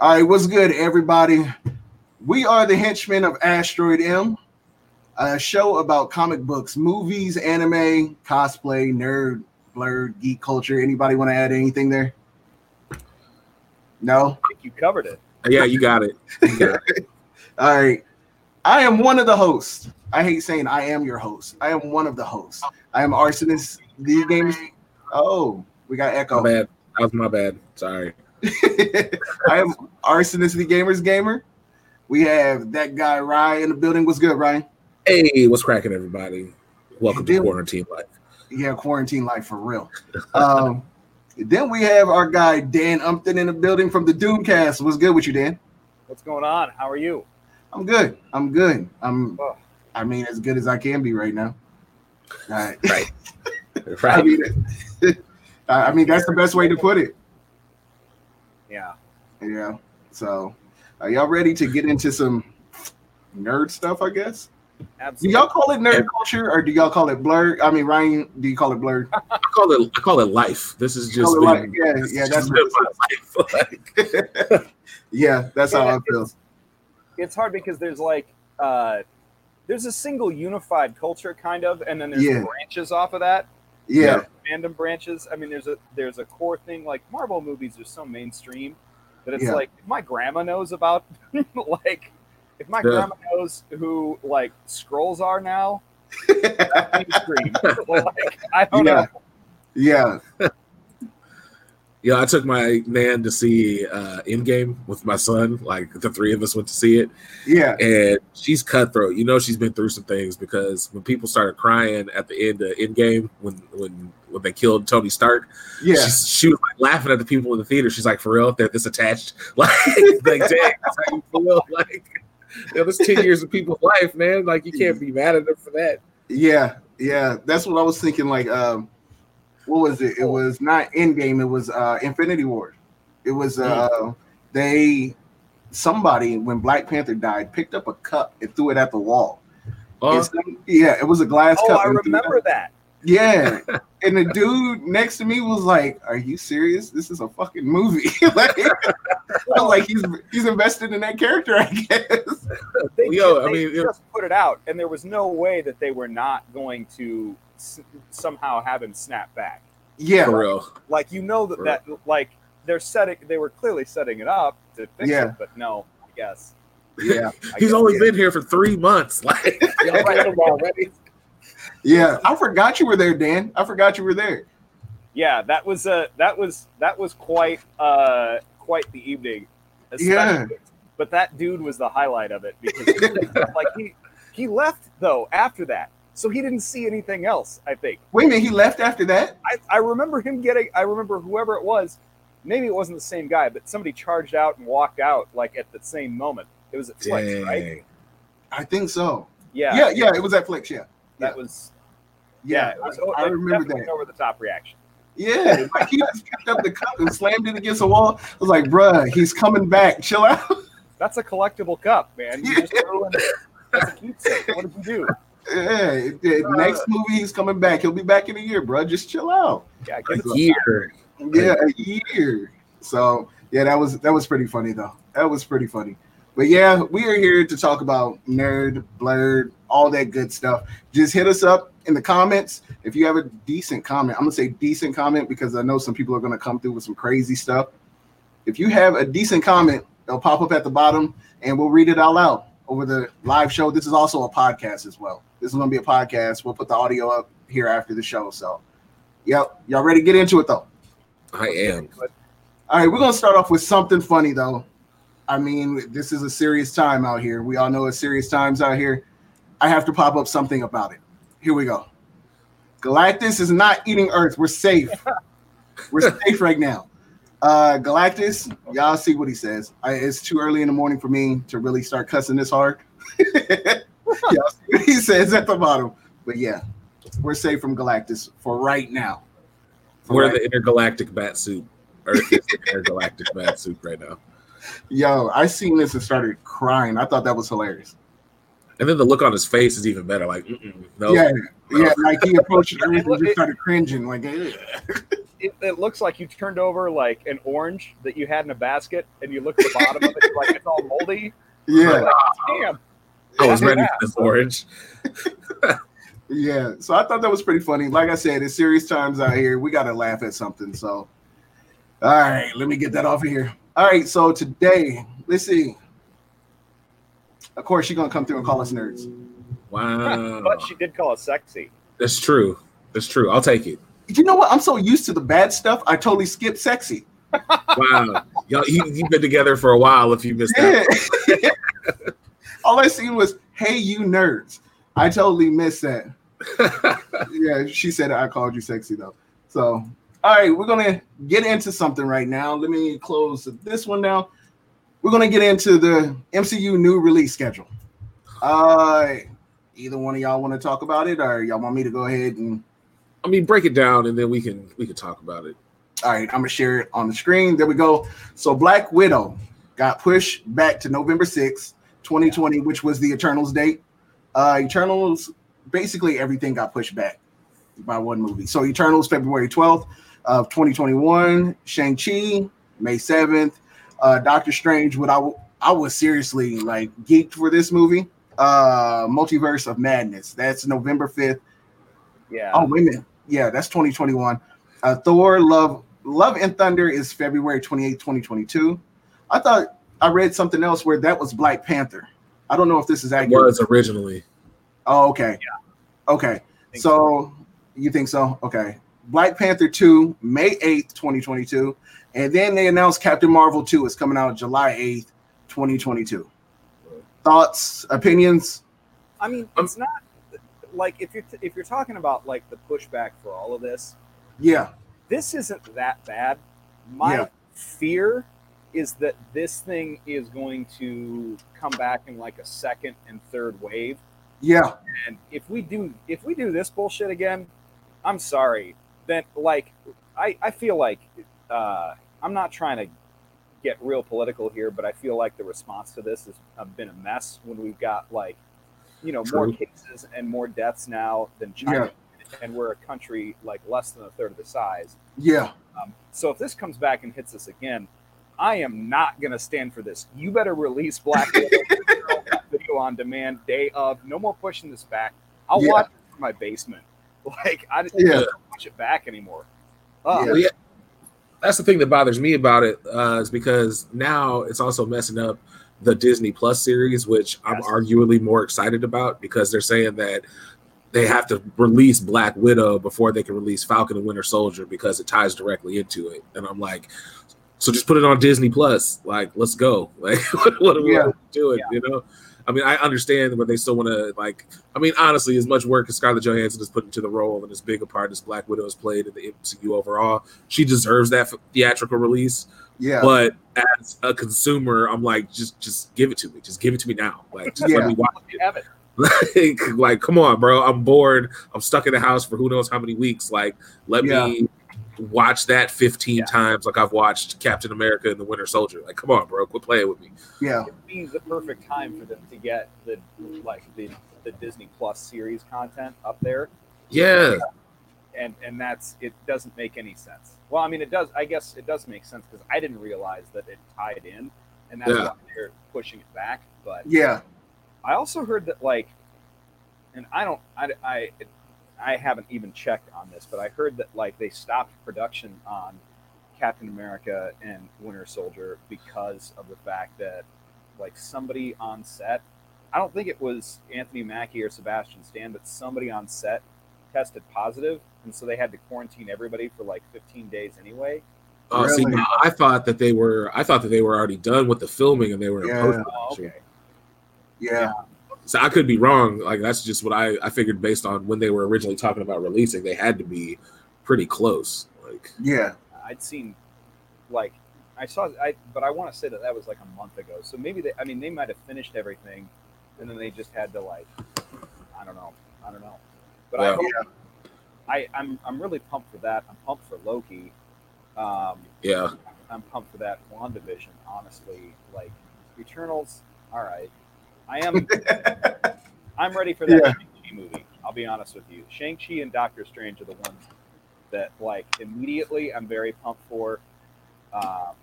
All right, what's good, everybody? We are the henchmen of Asteroid M, a show about comic books, movies, anime, cosplay, nerd, blerd, geek culture. Anybody want to add anything there? No? I think you covered it. Yeah, you got it. You got it. All right. I am one of the hosts. I hate saying I am your host. I am one of the hosts. I am Arsonist, the games. Oh, we got My echo. bad. That was my bad. Sorry. I am Arsonist, the gamers gamer. We have that guy Ryan in the building. What's good, Ryan? Hey, what's cracking, everybody? Welcome to Quarantine Life. Yeah, quarantine life for real. Um, then we have our guy Dan Umpton in the building from the Doomcast. What's good with you, Dan? What's going on? How are you? I'm good. I'm good. I'm. Oh. I mean, as good as I can be right now. All right. Right. I Right. mean, I I mean that's the best way to put it. Yeah. Yeah. So, are y'all ready to get into some nerd stuff? I guess. Do y'all call it nerd culture or do y'all call it blerd? I mean, Ryan, do you call it blerd? I call it I call it life. This is just Call it been, like- yeah, yeah, that's just been my life. Like, yeah, that's how Yeah, I feel. it's, it's hard because there's like uh there's a single unified culture kind of, and then there's Yeah. branches off of that. Yeah, Fandom branches. I mean, there's a there's a core thing like Marvel movies are so mainstream that it's Yeah. like if my grandma knows about like if my grandma knows who like Skrulls are now, mainstream. like I don't Yeah. know. yeah, yeah, I took my nan to see uh Endgame with my son. Like the three of us went to see it. yeah, and she's cutthroat. You know, she's been through some things because when people started crying at the end of Endgame when when when they killed Tony Stark, yeah. she's, she was like laughing at the people in the theater. She's like, "For real, they're this attached? Like, like, dang, that's how you feel? Like, you know, that's ten years of people's life, man. Like, you can't be mad at them for that." Yeah, yeah, that's what I was thinking. Like, um, what was it? It was not Endgame. It was uh, Infinity War. It was uh, they somebody when Black Panther died picked up a cup and threw it at the wall. Uh, some- yeah, it was a glass Oh, cup. I and threw it at- remember that. Yeah, and the dude next to me was like, "Are you serious? This is a fucking movie." like, like he's he's invested in that character, I guess. They, Yo, ju- I mean, you know- just put it out, and there was no way that they were not going to s- somehow have him snap back. Yeah, for real. Like you know that Right. that like they're setting, they were clearly setting it up to fix Yeah. it, but no, I guess. yeah, I He's guess- only been here for three months. Like, y'all write him already. yeah. I forgot you were there, Dan. I forgot you were there. yeah. That was a that was that was quite uh quite the evening. Yeah. But that dude was the highlight of it because like he he left though after that, so he didn't see anything else. I think. Wait a minute, he left after that. I, I remember him getting I remember whoever it was, maybe it wasn't the same guy, but somebody charged out and walked out like at the same moment. It was at Flex, right? I think so. Yeah, Yeah, yeah, it was at Flex. Yeah, that was yeah, yeah. was I, I remember that. over the top reaction. Yeah, like he just picked up the cup and slammed it against the wall. I was like, bruh, he's coming back. Chill out. That's a collectible cup, man. You just threw in that's a keepsake. What did you do? Yeah, it- it- next movie he's coming back. He'll be back in a year, bro. Just chill out. Yeah, A it some year. Yeah, a year. So yeah, that was that was pretty funny though. That was pretty funny. But yeah, we are here to talk about nerd, blerd, all that good stuff. Just hit us up in the comments if you have a decent comment. I'm gonna say decent comment because I know some people are gonna come through with some crazy stuff. If you have a decent comment, it'll pop up at the bottom and we'll read it all out loud over the live show. This is also a podcast as well. This is gonna be a podcast. We'll put the audio up here after the show. So, yep, y'all ready to get into it though? I am. All right, we're gonna start off with something funny though. I mean, this is a serious time out here. We all know it's serious times out here. I have to pop up something about it. Here we go. Galactus is not eating Earth. We're safe. We're safe right now. Uh, Galactus, y'all see what he says. I, it's too early in the morning for me to really start cussing this hard. y'all see what he says at the bottom. But yeah, we're safe from Galactus for right now. For We're right- the intergalactic bat suit. Earth is the intergalactic bat suit right now. Yo, I seen this and started crying. I thought that was hilarious. And then the look on his face is even better. Like, no, Yeah, no. yeah, like he approached it, everything and just started cringing. Like, "Ugh." it, it looks like you turned over like an orange that you had in a basket, and you look at the bottom of it, you're like it's all moldy. Yeah, Like, damn. I was ready for this orange. yeah. So I thought that was pretty funny. Like I said, it's serious times out here. We gotta laugh at something. So, all right, let me get that off of here. All right, so today, let's see. Of course, she's gonna come through and call us nerds. Wow, But she did call us sexy. that's true. That's true. I'll take it. You know what? I'm so used to the bad stuff. I totally skipped sexy. Wow, y'all, you, you've been together for a while. If you missed that, All I seen was "Hey, you nerds." I totally missed that. yeah, she said I called you sexy though. So, all right, we're gonna get into something right now. Let me close this one down. We're gonna get into the MCU new release schedule. Uh, either one of y'all want to talk about it, or y'all want me to go ahead and? I mean, break it down, and then we can we can talk about it. All right, I'm gonna share it on the screen. There we go. So, Black Widow got pushed back to November 6th, 2020, which was the Eternals date. Uh, Eternals, basically everything got pushed back by one movie. So Eternals, February 12th of 2021. Shang-Chi, May 7th. Uh, Doctor Strange, what I, w- I was seriously like geeked for this movie. Uh, Multiverse of Madness. That's November 5th. Yeah. Oh, wait a minute. Yeah, that's 2021. Uh, Thor, Love, Love and Thunder is February 28th, 2022. I thought I read something else where that was Black Panther. I don't know if this is It accurate. was originally. Oh, okay. Yeah. Okay. think So you think so? Okay. Black Panther 2, May 8th, 2022. And then they announced Captain Marvel 2 is coming out July 8th, 2022. Thoughts, opinions? I mean, Um, it's not like if you're if you're talking about like the pushback for all of this, Yeah. this isn't that bad. My Yeah. fear is that this thing is going to come back in like a second and third wave. Yeah. And if we do if we do this bullshit again, I'm sorry. Then like I I feel like uh, I'm not trying to get real political here, but I feel like the response to this has been a mess when we've got like you know more cases and more deaths now than China, and we're a country like less than a third of the size. Yeah. Um, so if this comes back and hits us again, I am not going to stand for this. You better release Black Widow video on demand day of. No more pushing this back. I'll Yeah. watch it from my basement. Like I just Yeah. don't push it back anymore. Uh, Yeah. That's the thing that bothers me about it uh, is because now it's also messing up the Disney Plus series, which I'm arguably more excited about because they're saying that they have to release Black Widow before they can release Falcon and Winter Soldier because it ties directly into it. And I'm like, so just put it on Disney Plus. Like, let's go. Like, what, what are we Yeah. doing? Yeah. You know? I mean, I understand, but they still want to like. I mean, honestly, as much work as Scarlett Johansson has put into the role and as big a part as Black Widow has played in the MCU overall, she deserves that theatrical release. Yeah. But as a consumer, I'm like, just just give it to me. Just give it to me now. Like, just Yeah. let me watch it. have it. Like, like, come on, bro. I'm bored. I'm stuck in the house for who knows how many weeks. Like, let Yeah. me watch that 15 Yeah. times like I've watched Captain America and the Winter Soldier. Like, come on, bro. Quit playing with me. yeah. It'd the perfect time for them to get the like the the Disney Plus series content up there. Yeah. and and that's it doesn't make any sense well i mean it does i guess it does make sense because i didn't realize that it tied in and that's Yeah. why they're pushing it back but Yeah. i also heard that like and i don't i i i haven't even checked on this but i heard that like they stopped production on captain america and winter soldier because of the fact that like somebody on set i don't think it was anthony mackie or sebastian stan but somebody on set tested positive, and so they had to quarantine everybody for like 15 days anyway. Oh, see, now I thought that they were. I thought that they were already done with the filming and they were in Yeah. post Oh, okay. Yeah. So I could be wrong. Like that's just what I I figured based on when they were originally talking about releasing. They had to be pretty close. Like Yeah. I'd seen like I saw I but I want to say that that was like a month ago. So maybe they I mean they might have finished everything and then they just had to like I don't know. I don't know. But I hope, I I'm I'm really pumped for that. I'm pumped for Loki. Um yeah, I'm pumped for that WandaVision, honestly. Like Eternals, all right. I am I'm ready for that Yeah. Shang-Chi movie. I'll be honest with you. Shang-Chi and Doctor Strange are the ones that like immediately I'm very pumped for. Um,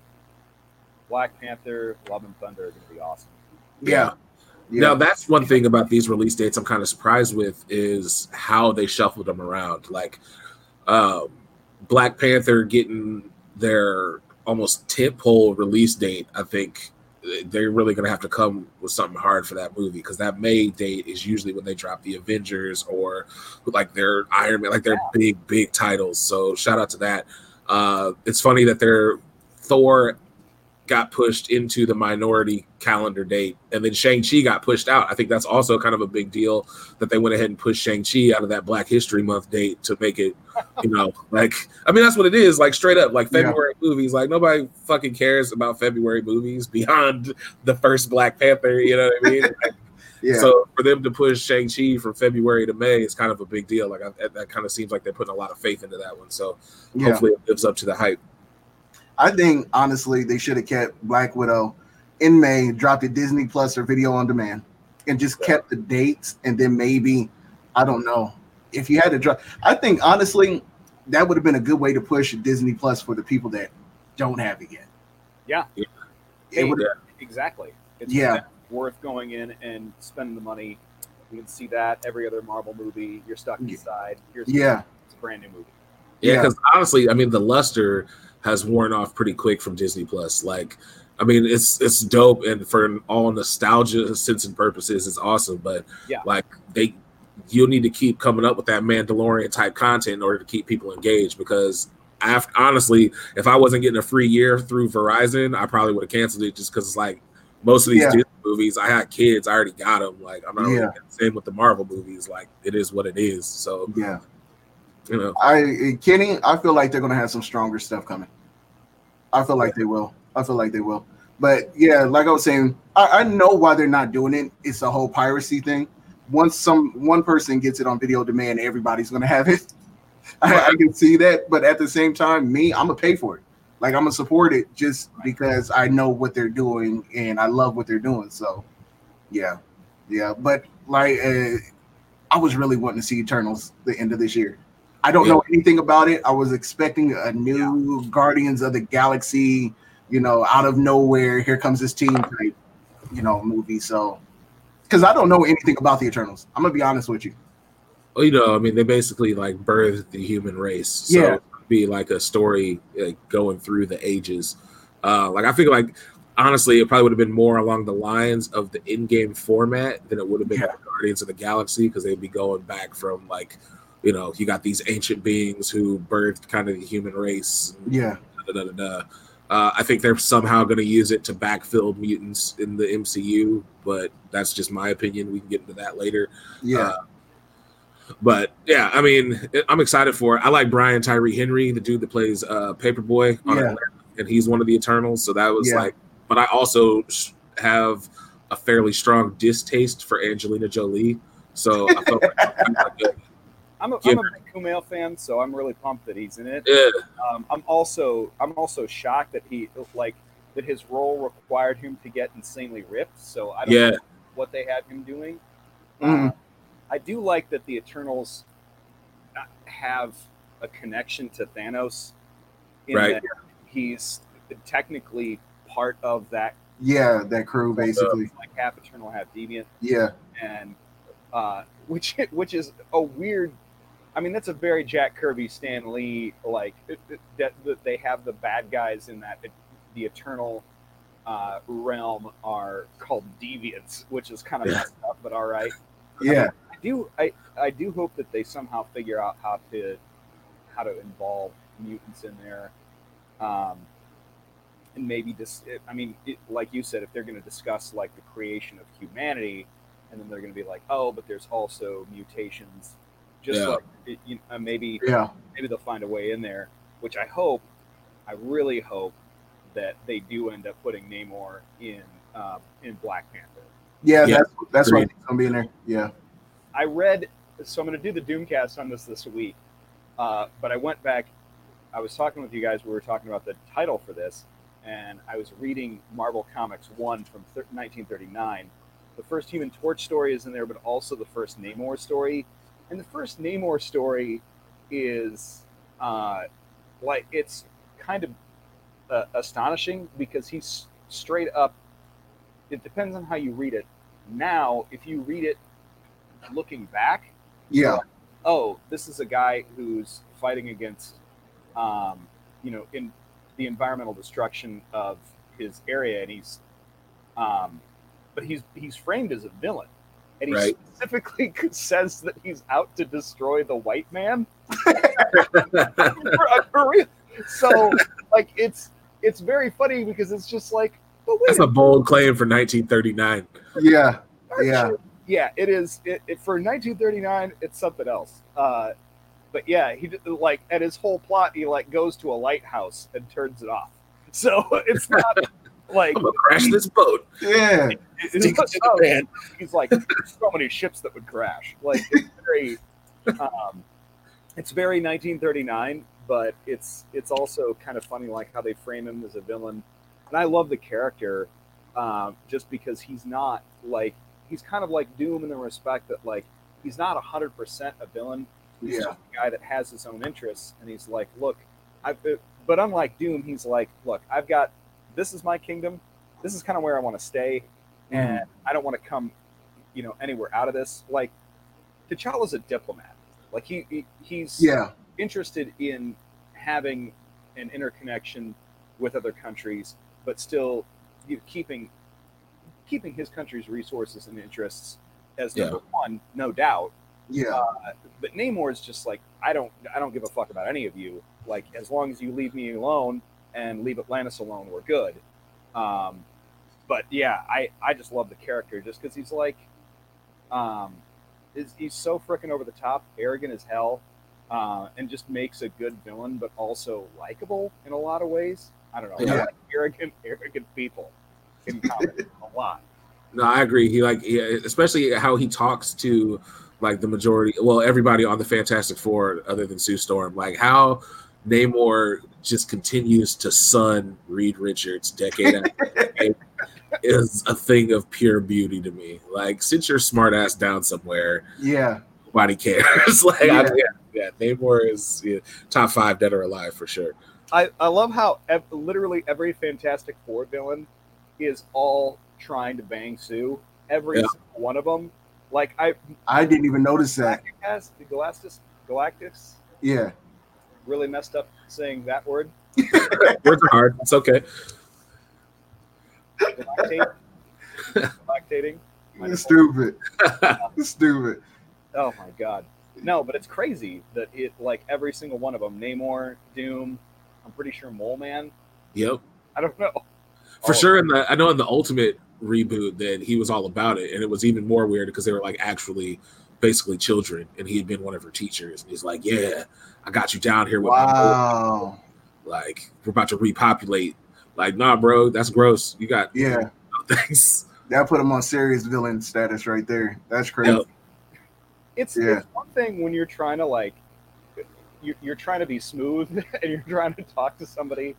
Black Panther, Love and Thunder are going to be awesome. Yeah. yeah. Now that's one thing about these release dates I'm kind of surprised with is how they shuffled them around. Like um, Black Panther getting their almost tentpole release date, I think they're really going to have to come with something hard for that movie because that May date is usually when they drop the Avengers or like their Iron Man, like their yeah. big big titles. So shout out to that. Uh, it's funny that they're Thor got pushed into the minority calendar date, and then Shang Chi got pushed out. I think that's also kind of a big deal that they went ahead and pushed Shang Chi out of that Black History Month date to make it, you know, like I mean that's what it is, like straight up, like February yeah. movies. Like nobody fucking cares about February movies beyond the first Black Panther. You know what I mean? Like, yeah. So for them to push Shang Chi from February to May is kind of a big deal. Like I, that kind of seems like they're putting a lot of faith into that one. So yeah. hopefully it lives up to the hype. I think honestly they should have kept Black Widow in May, dropped it Disney Plus or video on demand, and just kept the dates. And then maybe, I don't know, if you had to drop. I think honestly, that would have been a good way to push Disney Plus for the people that don't have it yet. Yeah, yeah. it would exactly. It's yeah, worth going in and spending the money. You can see that every other Marvel movie. You're stuck inside. Here's yeah, it's a brand new movie. Yeah, because yeah. honestly, I mean, the luster has worn off pretty quick from Disney Plus. Like, I mean, it's it's dope, and for all nostalgia sense and purposes, it's awesome. But yeah, like they, you'll need to keep coming up with that Mandalorian type content in order to keep people engaged. Because after, honestly, if I wasn't getting a free year through Verizon, I probably would have canceled it just because it's like most of these yeah. Disney movies, I had kids, I already got them. Like I'm not yeah. really same with the Marvel movies. Like it is what it is. So yeah, you know, I Kenny, I feel like they're gonna have some stronger stuff coming. I feel like they will. I feel like they will. But yeah, like I was saying, I, I know why they're not doing it. It's a whole piracy thing. Once some one person gets it on video demand, everybody's gonna have it. I, I, can see that, but at the same time, me, I'm gonna pay for it. Like I'm gonna support it just because I know what they're doing and I love what they're doing. So, yeah, yeah. But like, uh, I was really wanting to see Eternals the end of this year. I don't yeah. know anything about it. I was expecting a new yeah. Guardians of the Galaxy, you know, out of nowhere. Here comes this team type, you know, movie. So, because I don't know anything about the Eternals, I'm gonna be honest with you. Well, you know, I mean, they basically like birthed the human race. So yeah. be like a story like, going through the ages. Uh, like I feel like honestly, it probably would have been more along the lines of the Endgame format than it would have been yeah. Guardians of the Galaxy because they'd be going back from like you know, you got these ancient beings who birthed kind of the human race. Yeah. Da, da, da, uh, I think they're somehow going to use it to backfill mutants in the MCU, but that's just my opinion. We can get into that later. Yeah. Uh, but yeah, I mean, I'm excited for it. I like Brian Tyree Henry, the dude that plays uh, Paper Boi on yeah. and he's one of the Eternals. So that was yeah. like, but I also have a fairly strong distaste for Angelina Jolie. So I felt like I'm a, I'm a big Kumail fan, so I'm really pumped that he's in it. Yeah. Um, I'm also I'm also shocked that he like that his role required him to get insanely ripped. So I don't yeah. know what they had him doing. Mm. Uh, I do like that the Eternals have a connection to Thanos. right. he's technically part of that. Yeah, that crew basically. Like half Eternal, half Deviant. Yeah. And uh, which which is a weird I mean, that's a very Jack Kirby, Stan Lee like that. that they have the bad guys in that the Eternal uh, realm are called deviants, which is kind of messed up, but all right. Yeah, I, do. I I do hope that they somehow figure out how to how to involve mutants in there, um, and maybe this. I mean, it, like you said, if they're going to discuss like the creation of humanity, and then they're going to be like, oh, but there's also mutations just yeah. like you know, maybe yeah. maybe they'll find a way in there, which I hope, I really hope that they do end up putting Namor in um, in Black Panther. Yeah, yeah. that's that's right. Gonna be in there. Yeah, I read. So I'm going to do the Doomcast on this this week, uh, but I went back. I was talking with you guys. We were talking about the title for this, and I was reading Marvel Comics one from 1939. The first Human Torch story is in there, but also the first Namor story and the first Namor story is uh, like it's kind of uh, astonishing because he's straight up. It depends on how you read it. Now, if you read it looking back, Yeah. oh, this is a guy who's fighting against, um, you know, in the environmental destruction of his area, and he's, um, but he's he's framed as a villain, and he Right. specifically says that he's out to destroy the white man. For- for real. so, like, it's it's very funny because it's just like, but wait, That's a bold claim for 1939. Yeah. Aren't Yeah. you- yeah, it is. It, it, for 1939, it's something else. Uh, but yeah, he did- like at his whole plot, he like goes to a lighthouse and turns it off. So it's not like I'm gonna crash this boat. Yeah. it's, Stick it to oh, man. he's like there's so many ships that would crash. Like it's very, um, it's very 1939, but it's it's also kind of funny like how they frame him as a villain, and I love the character, um, just because he's not like he's kind of like Doom in the respect that like he's not hundred percent a villain. He's Yeah. just a guy that has his own interests, and he's like, look, I've. But unlike Doom, he's like, look, I've got this is my kingdom. This is kind of where I want to stay, and mm. I don't want to come, you know, anywhere out of this. Like, T'Challa's a diplomat. Like he, he he's Yeah. interested in having an interconnection with other countries, but still you know, keeping keeping his country's resources and interests as Yeah. number one, no doubt. Yeah. Uh, but Namor is just like I don't I don't give a fuck about any of you. Like as long as you leave me alone and leave Atlantis alone, we're good. Um, but yeah, I I just love the character just because he's like, um, is he's so freaking over the top, arrogant as hell, uh, and just makes a good villain, but also likable in a lot of ways. I don't know. Yeah. like arrogant, arrogant people in comics a lot. No, I agree. He like, yeah, especially how he talks to like the majority, well, everybody on the Fantastic Four, other than Sue Storm. Like how Namor just continues to son Reed Richards decade after decade is a thing of pure beauty to me. Like, sit your smart ass down somewhere. Yeah. Nobody cares. like, Yeah. I, yeah, yeah, Namor is yeah, top five dead or alive for sure. I, I love how ev- literally every Fantastic Four villain is all trying to bang Sue. Every Yeah. single one of them. Like I I didn't even notice that. Galactus Galactus Galactus Yeah. Really messed up saying that word. Words are hard. It's okay. Galactate. Galactating. Stupid. Stupid. Oh my god. No, but it's crazy that it like every single one of them, Namor, Doom, I'm pretty sure Mole Man. Yep. I don't know. For Oh, sure, in the I know in the ultimate reboot that he was all about it, and it was even more weird because they were like actually basically children, and he had been one of her teachers, and he's like, "Yeah, I got you down here with my boy. Like we're about to repopulate." Like, nah, bro, that's gross. You got Yeah. things. That put him on serious villain status right there. That's crazy. Yep. It's, Yeah. it's one thing when you're trying to like you're, you're trying to be smooth and you're trying to talk to somebody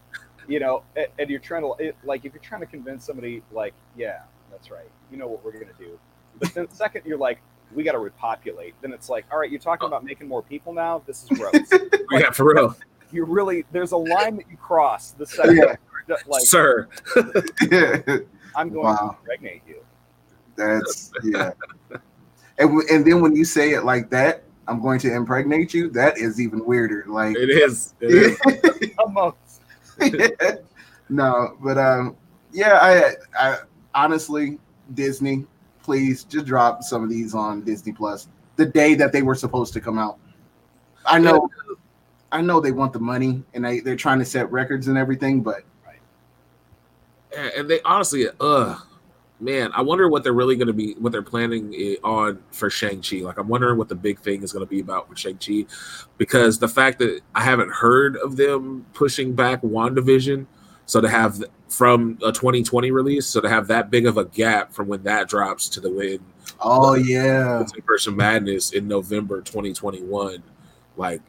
you know and, and you're trying to it, like if you're trying to convince somebody like yeah that's right you know what we're gonna do but then the second you're like we got to repopulate then it's like all right you're talking about making more people now this is gross yeah, for real, you're really there's a line that you cross the second Yeah. like sir. i'm going Wow. to impregnate you That's yeah. And, w- and then when you say it like that, I'm going to impregnate you. That is even weirder. Like It is. It is. almost no, but um, yeah. I, I honestly, Disney, please just drop some of these on Disney Plus the day that they were supposed to come out. I know, I know they want the money and they they're trying to set records and everything, but And and they honestly, uh, man, I wonder what they're really going to be, what they're planning on for Shang Chi. Like, I'm wondering what the big thing is going to be about with Shang Chi, because the fact that I haven't heard of them pushing back WandaVision, so to have from a 2020 release, so to have that big of a gap from when that drops to the when oh yeah, Person Madness in November 2021, like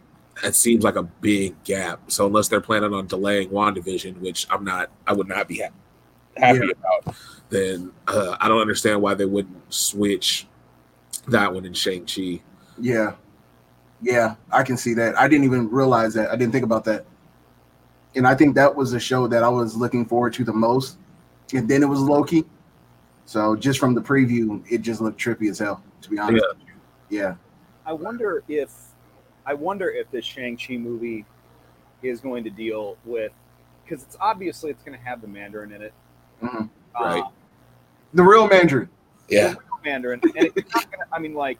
that seems like a big gap. So unless they're planning on delaying WandaVision, which I'm not, I would not be ha- happy Yeah. about, then uh, I don't understand why they wouldn't switch that one in Shang Chi. yeah. Yeah, I can see that. I didn't even realize that. I didn't think about that. And I think that was a show that I was looking forward to the most. And then it was Loki. So just from the preview, it just looked trippy as hell, to be honest. Yeah. yeah. I wonder if I wonder if this Shang-Chi movie is going to deal with because it's obviously it's going to have the Mandarin in it. Mm-hmm. Right. Um, The real Mandarin. Yeah. Mandarin, and it's not gonna, I mean, like,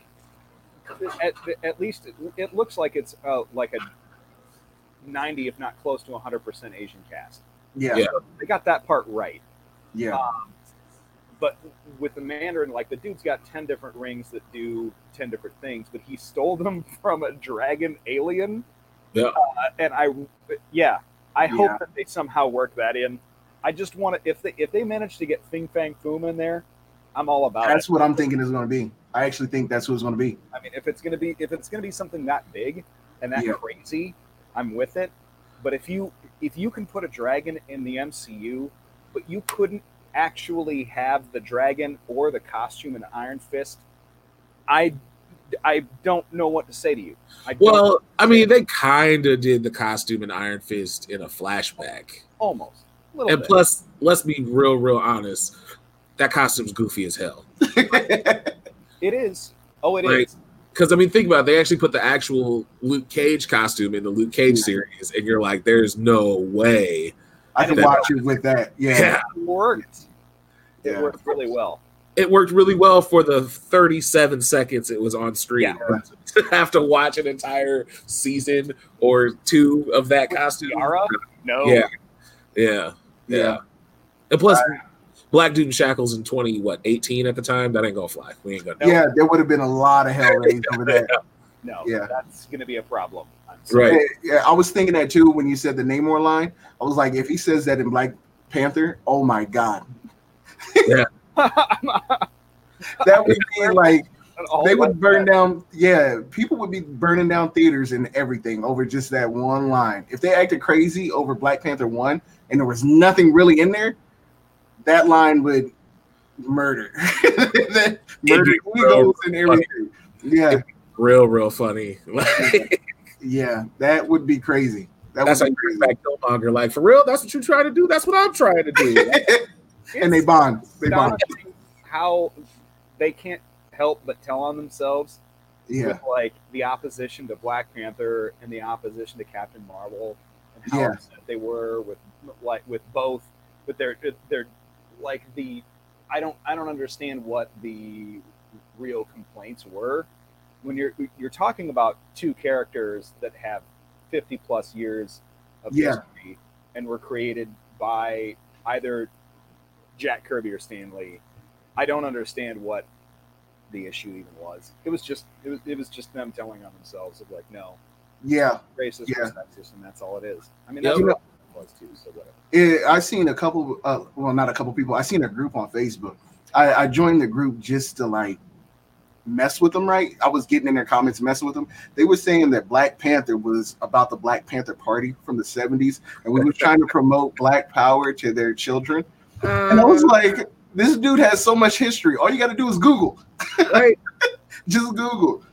at, at least it, it looks like it's uh, like a ninety, if not close to hundred percent Asian cast. Yeah. Yeah. They got that part right. Yeah. Um, but with the Mandarin, like the dude's got ten different rings that do ten different things, but he stole them from a dragon alien. Yeah. Uh, and I, yeah, I Yeah. hope that they somehow work that in. I just want to if they if they manage to get Fing Fang Foom in there, I'm all about it. That's what I'm thinking is going to be. I actually think that's what it's going to be. I mean, if it's gonna be if it's gonna be something that big and that Yeah. crazy, I'm with it. But if you if you can put a dragon in the MCU, but you couldn't actually have the dragon or the costume in Iron Fist, I I don't know what to say to you. I Well, I mean, they kind of did the costume in Iron Fist in a flashback. almost a And bit. plus, let's be real, real honest. That costume's goofy as hell. it is. Oh, it is. Right. Because I mean, think about it. They actually put the actual Luke Cage costume in the Luke Cage Yeah. series, and you're like, "There's no way." I can watch it with that. Yeah. Yeah, It worked. It Yeah. worked really well. it worked really well for the 37 seconds it was on screen. Yeah. to have to watch an entire season or two of that costume. Yara? No. Yeah, yeah, yeah. Yeah. And plus, Black Dude in Shackles in 20, what, 18 at the time? That ain't gonna fly. We ain't gonna. Yeah, there would have been a lot of hell raised over that. No. Yeah. That's gonna be a problem. I'm. Right. Yeah, yeah, I was thinking that too when you said the Namor line. I was like, if he says that in Black Panther, oh my god, Yeah. that would be like they would burn that. down. Yeah, people would be burning down theaters and everything over just that one line. If they acted crazy over Black Panther one and there was nothing really in there, that line would murder, murder real egos and everything. Yeah, Real, real funny. Yeah, that would be crazy. That that's how would you be bring back Killmonger. Like, for real? That's what you're trying to do? That's what I'm trying to do. and they bond. They bond. how they can't help but tell on themselves Yeah, with like the opposition to Black Panther and the opposition to Captain Marvel and how Yeah. upset they were with like with both but they're they're like the I don't I don't understand what the real complaints were when you're you're talking about two characters that have 50 plus years of Yeah. history and were created by either Jack Kirby or Stan Lee. I don't understand what the issue even was. It was just it was it was just them telling on themselves of like no yeah. racist Yeah. or sexist and that's all it is. I mean Yeah. that's You know- what it too. So whatever. It, I seen a couple. Uh, well, not a couple people. I seen a group on Facebook. I, I joined the group just to like mess with them. Right? I was getting in their comments, messing with them. They were saying that Black Panther was about the Black Panther Party from the '70s, and we were trying to promote Black Power to their children. And I was like, this dude has so much history. All you got to do is Google. right. Just Google.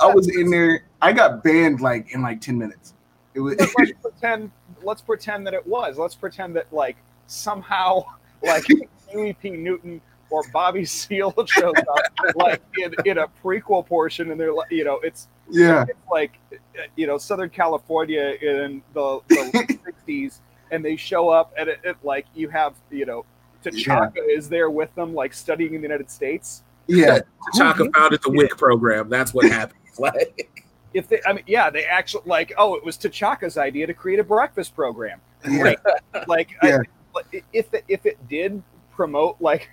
I was in there. I got banned like in like ten minutes. It was. But let's pretend let's pretend that it was. Let's pretend that like somehow like Huey P. Newton or Bobby Seale shows up like in, in a prequel portion and they're like you know it's yeah. it's like uh, you know Southern California in the, the 60s and they show up and it, it like you have you know T'Chaka is there with them like studying in the United States Yeah. T'Chaka founded the WIC program. That's what happened. Like, if they I mean yeah they actually like oh it was T'Chaka's idea to create a breakfast program Yeah. Like Yeah. I, if it, if it did promote like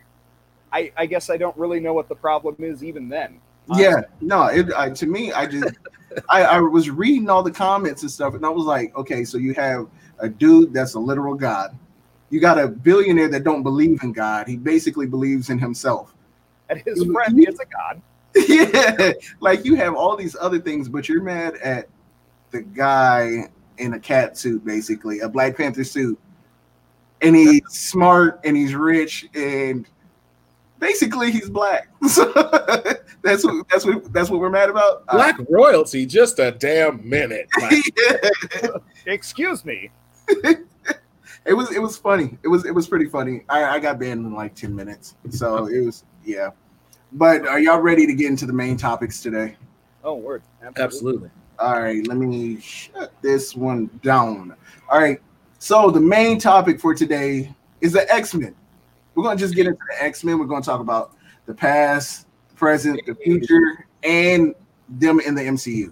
I I guess I don't really know what the problem is even then Yeah, no, it I, to me, I just I, I was reading all the comments and stuff, and I was like, okay, so you have a dude that's a literal god. You got a billionaire that don't believe in God. He basically believes in himself. and his friend is a god yeah, like you have all these other things, but you're mad at the guy in a cat suit, basically a Black Panther suit, and he's smart and he's rich and Basically, he's black. So that's what that's what that's what we're mad about. Uh, Black royalty, just a damn minute. Like, yeah. Excuse me. It was it was funny. It was it was pretty funny. I, I got banned in like ten minutes, so it was yeah. But are y'all ready to get into the main topics today? Oh, word. Absolutely. absolutely. All right, let me shut this one down. All right, so the main topic for today is the X Men. We're gonna just get into the X Men. We're gonna talk about the past, the present, the future, and them in the MCU.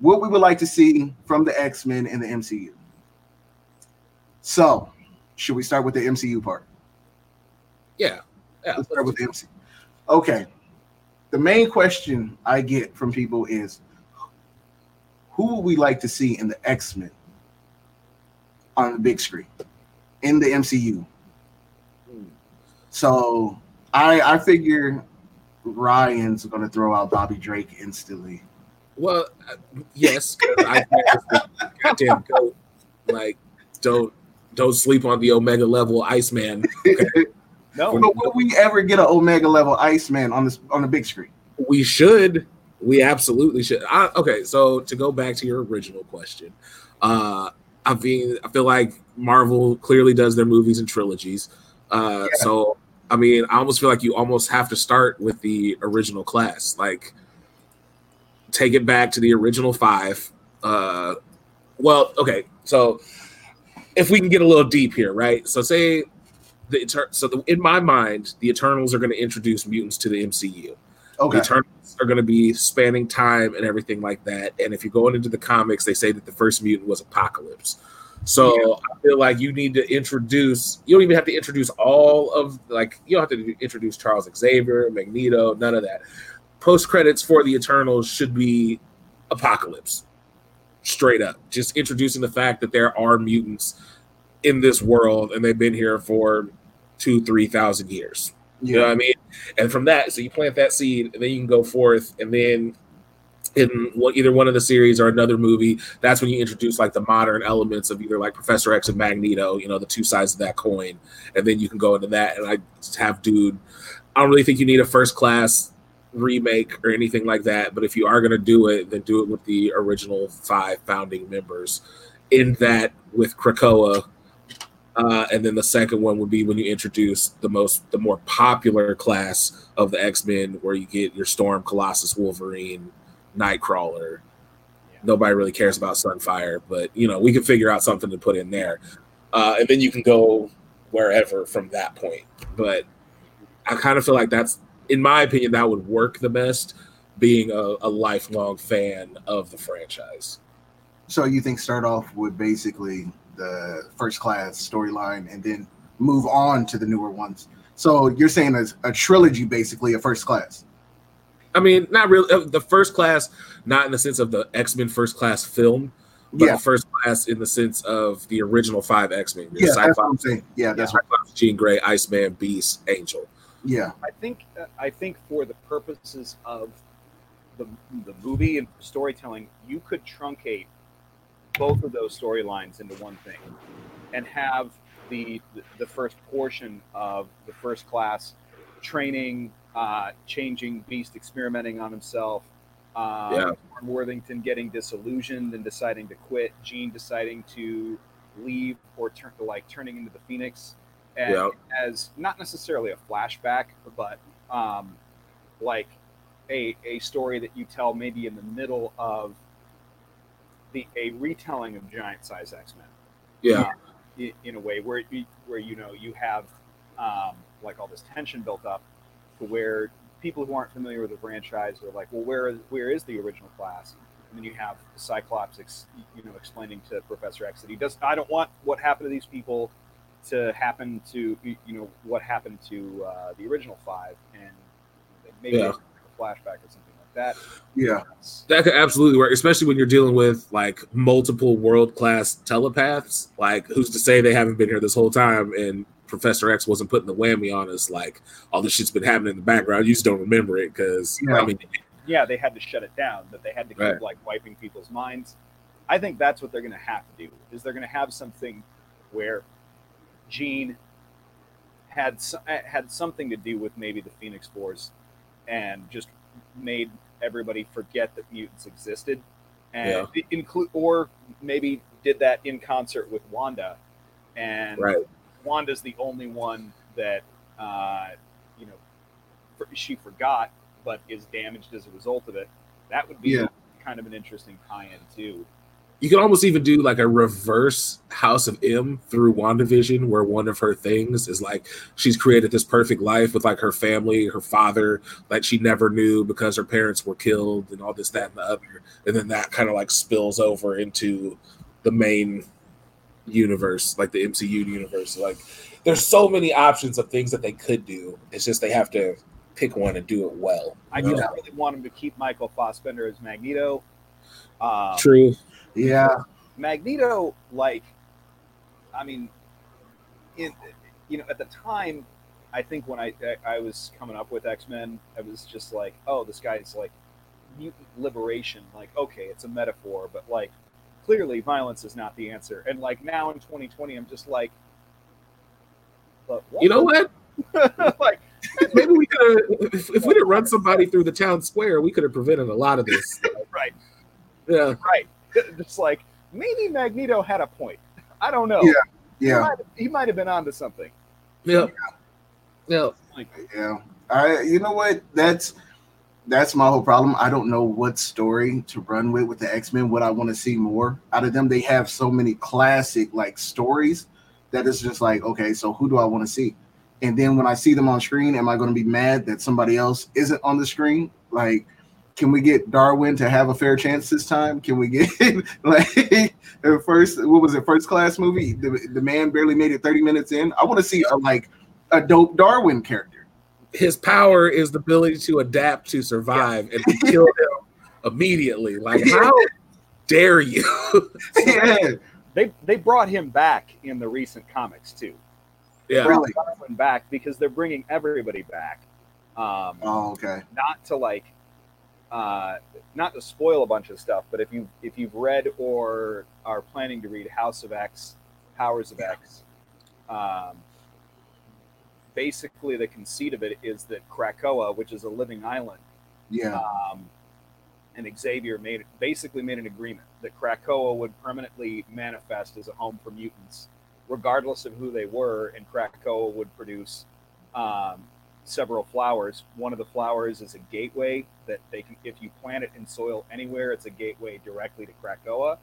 What we would like to see from the X Men in the MCU. So, should we start with the MCU part? Yeah. Yeah. Let's start with the MCU. Okay. The main question I get from people is who would we like to see in the X-Men on the big screen in the MCU? So I I figure Ryan's gonna throw out Bobby Drake instantly. Well, uh, yes. I goddamn goat. Like, don't don't sleep on the Omega level Iceman. No. But will we ever get an Omega level Iceman on this on the big screen? We should. We absolutely should. I, okay, so to go back to your original question, uh, I mean, I feel like Marvel clearly does their movies in trilogies. Uh, Yeah. So, I mean, I almost feel like you almost have to start with the original class. Like, take it back to the original five. Uh, well, okay, so if we can get a little deep here, right? So, say the Eter- so the, in my mind, the Eternals are going to introduce mutants to the MCU. Okay. The Eternals are going to be spanning time and everything like that. And if you're going into the comics, they say that the first mutant was Apocalypse. So I feel like you need to introduce. You don't even have to introduce all of like you don't have to introduce Charles Xavier, Magneto, none of that. Post credits for the Eternals should be Apocalypse, straight up. Just introducing the fact that there are mutants in this world and they've been here for two, three thousand years. You know what I mean? And from that, so you plant that seed, and then you can go forth, and then in what either one of the series or another movie, that's when you introduce like the modern elements of either like Professor X and Magneto, you know, the two sides of that coin, and then you can go into that. And I just have, dude, I don't really think you need a first class remake or anything like that, but if you are gonna do it, then do it with the original five founding members. In that, with Krakoa, uh, and then the second one would be when you introduce the most, the more popular class of the X Men, where you get your Storm, Colossus, Wolverine, Nightcrawler. Yeah. Nobody really cares about Sunfire, but you know we can figure out something to put in there, uh, and then you can go wherever from that point. But I kind of feel like that's, in my opinion, that would work the best. Being a, a lifelong fan of the franchise. So you think start off with basically the first class storyline and then move on to the newer ones. So you're saying a, a trilogy, basically a first class. I mean, not really. uh, The first class, not in the sense of the X Men first class film, but Yeah, the first class in the sense of the original five X Men. yeah, that's what I'm saying. Yeah, that's what. Cyclops, Jean Grey, Iceman, Beast, Angel. Yeah, I think uh, I think for the purposes of the the movie and storytelling, you could truncate both of those storylines into one thing, and have the the first portion of the first class training, uh, changing Beast, experimenting on himself. Um, Yeah. Worthington getting disillusioned and deciding to quit. Jean deciding to leave or turn like turning into the Phoenix and Yeah. as not necessarily a flashback, but um, like a a story that you tell maybe in the middle of the a retelling of giant size X Men Yeah, in, in a way where you, where you know you have um, like all this tension built up to where people who aren't familiar with the franchise are like, well, where is where is the original class? And then you have Cyclops, ex, you know, explaining to Professor X that he does. I don't want what happened to these people to happen to you know what happened to uh, the original five, and maybe Yeah. a flashback or something that. yeah, that could absolutely work, especially when you're dealing with like multiple world class telepaths. Like, who's to say they haven't been here this whole time and Professor X wasn't putting the whammy on us? Like, all this shit's been happening in the background. You just don't remember it because Yeah. I mean, yeah, they had to shut it down, that they had to keep Right. like wiping people's minds. I think that's what they're going to have to do. Is they're going to have something where Jean had had something to do with maybe the Phoenix Force, and just made everybody forget that mutants existed, and include or maybe did that in concert with Wanda, and Right. Wanda's the only one that uh, you know for, she forgot, but is damaged as a result of it. That would be Yeah. kind of an interesting tie-in too. You can almost even do like a reverse House of M through WandaVision, where one of her things is like she's created this perfect life with like her family, her father, like she never knew because her parents were killed and all this, that, and the other. And then that kind of like spills over into the main universe, like the MCU universe. Like there's so many options of things that they could do. It's just they have to pick one and do it well. I know? just really want him to keep Michael Fassbender as Magneto. Um, True. Yeah, Magneto, like, I mean, in you know, at the time, I think when I I was coming up with X Men, I was just like, oh, this guy's like mutant liberation. Like, okay, it's a metaphor, but like, clearly, violence is not the answer. And like now in 2020, I'm just like, but what? You know what? like, Maybe we could have, if, if we didn't run somebody through the town square, we could have prevented a lot of this. right, Yeah. right. Just like maybe Magneto had a point. I don't know. Yeah. He yeah, might, he might have been onto something. Yeah. Yeah. Like, yeah. I, you know what? That's that's my whole problem. I don't know what story to run with with the X Men. What I want to see more out of them. They have so many classic like stories that it's just like, okay, so who do I want to see? And then when I see them on screen, am I going to be mad that somebody else isn't on the screen? Like, can we get Darwin to have a fair chance this time? Can we get like the first what was it first class movie? The, the man barely made it 30 minutes in. I want to see a like a dope Darwin character. His power is the ability to adapt to survive and to kill him immediately. Like, how dare you? yeah, they they brought him back in the recent comics too. yeah. really. Darwin back because they're bringing everybody back. Um, Oh, okay. not to like, uh, not to spoil a bunch of stuff, but if you if you've read or are planning to read House of X, Powers of X, um, basically the conceit of it is that Krakoa, which is a living island, Yeah. um, and Xavier made basically made an agreement that Krakoa would permanently manifest as a home for mutants, regardless of who they were, and Krakoa would produce um, several flowers. One of the flowers is a gateway that they can, if you plant it in soil anywhere, it's a gateway directly to Krakoa.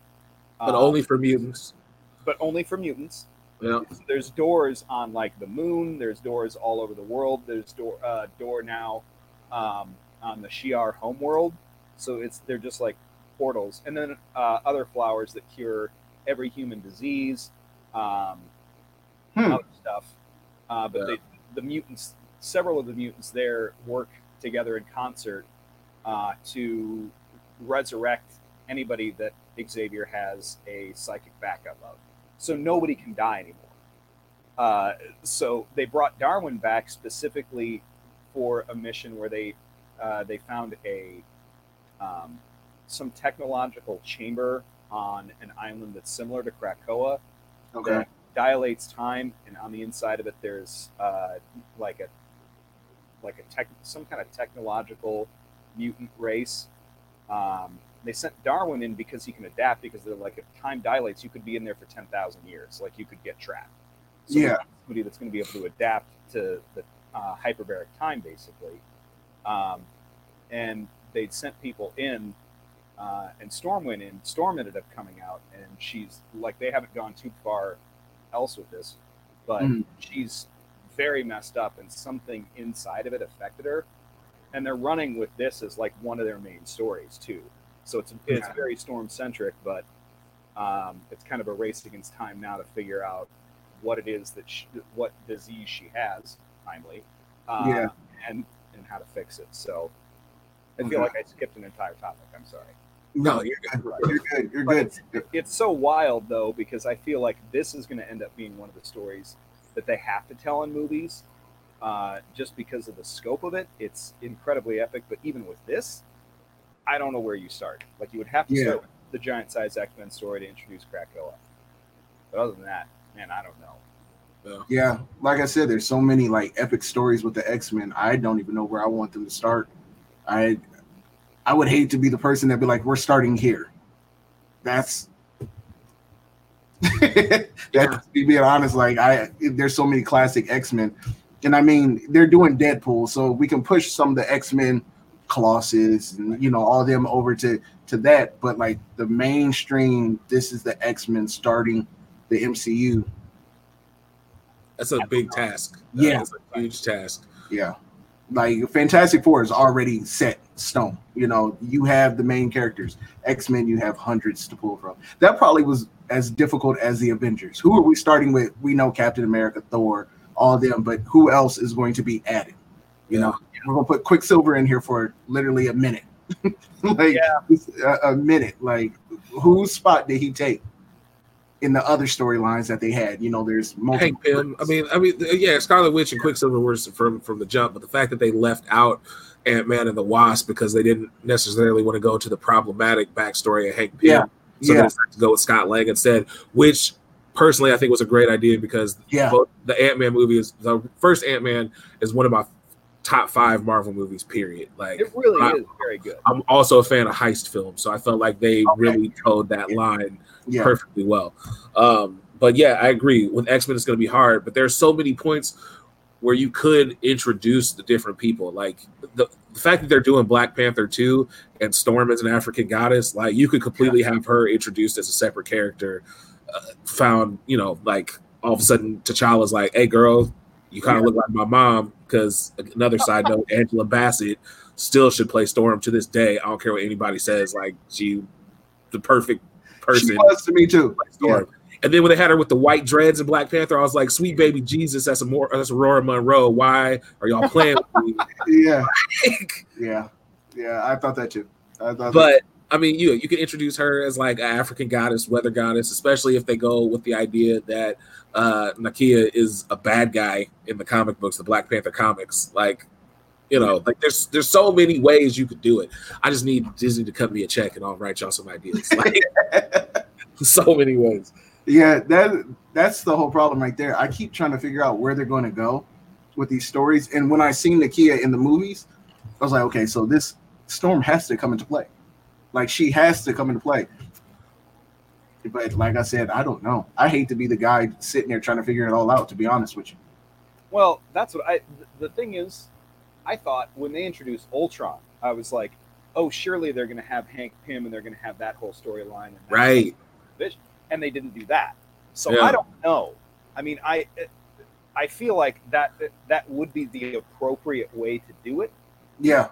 But Um, only for mutants. but only for mutants Yeah. there's doors on like the moon. There's doors all over the world. There's door uh, door now um, on the Shi'ar homeworld. So it's they're just like portals, and then uh, other flowers that cure every human disease, um, Hmm. other stuff. Uh, but Yeah. they, the mutants, several of the mutants there work together in concert uh, to resurrect anybody that Xavier has a psychic backup of so nobody can die anymore. Uh, so they brought Darwin back specifically for a mission where they uh, they found a um, some technological chamber on an island that's similar to Krakoa Okay. that dilates time, and on the inside of it there's uh, like a like a tech some kind of technological mutant race. Um, they sent Darwin in because he can adapt. Because they're like, if time dilates, you could be in there for ten thousand years. Like you could get trapped. So Yeah. somebody that's going to be able to adapt to the uh, hyperbaric time, basically. Um, and they'd sent people in, uh, and Storm went in. Storm ended up coming out, and she's like, they haven't gone too far else with this, but Mhm. she's very messed up, and something inside of it affected her. And they're running with this as like one of their main stories too. So it's it's very storm centric, but um, it's kind of a race against time now to figure out what it is that she, what disease she has, timely, uh, Yeah. and and how to fix it. So I feel Okay. like I skipped an entire topic. I'm sorry. No, you're good. You're good. You're But good. It's so wild though because I feel like this is going to end up being one of the stories that they have to tell in movies, uh, just because of the scope of it. It's incredibly epic. But even with this, I don't know where you start. Like you would have to Yeah. start with the giant size X Men story to introduce Krakoa. But other than that, man, I don't know. though. Yeah, like I said, there's so many like epic stories with the X Men. I don't even know where I want them to start. I I would hate to be the person that be like, we're starting here. That's that's me being honest. Like I, there's so many classic X Men, and I mean they're doing Deadpool, so we can push some of the X Men, Colossus, and you know all them over to to that. But like the mainstream, this is the X Men starting the MCU. That's a big task. Yeah. That's a huge task. Yeah. Like Fantastic Four is already set stone. You know, you have the main characters. X Men, you have hundreds to pull from. That probably was as difficult as the Avengers. Who are we starting with? We know Captain America, Thor, all of them, but who else is going to be added? You know, we're gonna put Quicksilver in here for literally a minute. like Yeah. a, a minute. Like whose spot did he take in the other storylines that they had? You know, there's multiple. Hank Pym. I mean, I mean, yeah, Scarlet Witch and Quicksilver were from from the jump, but the fact that they left out Ant Man and the Wasp because they didn't necessarily want to go to the problematic backstory of Hank Pym, Yeah. so yeah, they decided to go with Scott Lang instead, which personally I think was a great idea because yeah, the Ant Man movie is the first Ant Man is one of my top five Marvel movies. Period. Like It really I- is very good. I'm also a fan of heist films, so I felt like they Okay. really toed that line yeah. perfectly well. Um, but yeah, I agree. With X Men, it's going to be hard, but there's so many points where you could introduce the different people. Like the, the fact that they're doing Black Panther 2 and Storm as an African goddess, like you could completely have her introduced as a separate character. Uh, found, you know, like all of a sudden T'Challa's like, hey, girl, you kind of look like my mom. Because another side note, Angela Bassett still should play Storm to this day. I don't care what anybody says. Like she, the perfect person. She was to me too. Storm. And then when they had her with the white dreads and Black Panther, I was like, "Sweet baby Jesus, that's a more that's Ororo Munroe. Why are y'all playing with me?" Yeah, yeah, yeah. I thought that too. I thought, that, but I mean, you you can introduce her as like an African goddess, weather goddess, especially if they go with the idea that uh Nakia is a bad guy in the comic books, the Black Panther comics. Like, you know, like there's there's so many ways you could do it. I just need Disney to cut me a check and I'll write y'all some ideas. Like, so many ways. yeah, that that's the whole problem right there. I keep trying to figure out where they're going to go with these stories, and when I seen Nakia in the movies, I was like, okay, so this Storm has to come into play. Like she has to come into play. But like I said, I don't know. I hate to be the guy sitting there trying to figure it all out. To be honest with you. Well, that's what I. The thing is, I thought when they introduced Ultron, I was like, oh, surely they're going to have Hank Pym and they're going to have that whole storyline. Right. Vision. And they didn't do that. So Yeah. I don't know. I mean, I I feel like that that would be the appropriate way to do it. Yeah.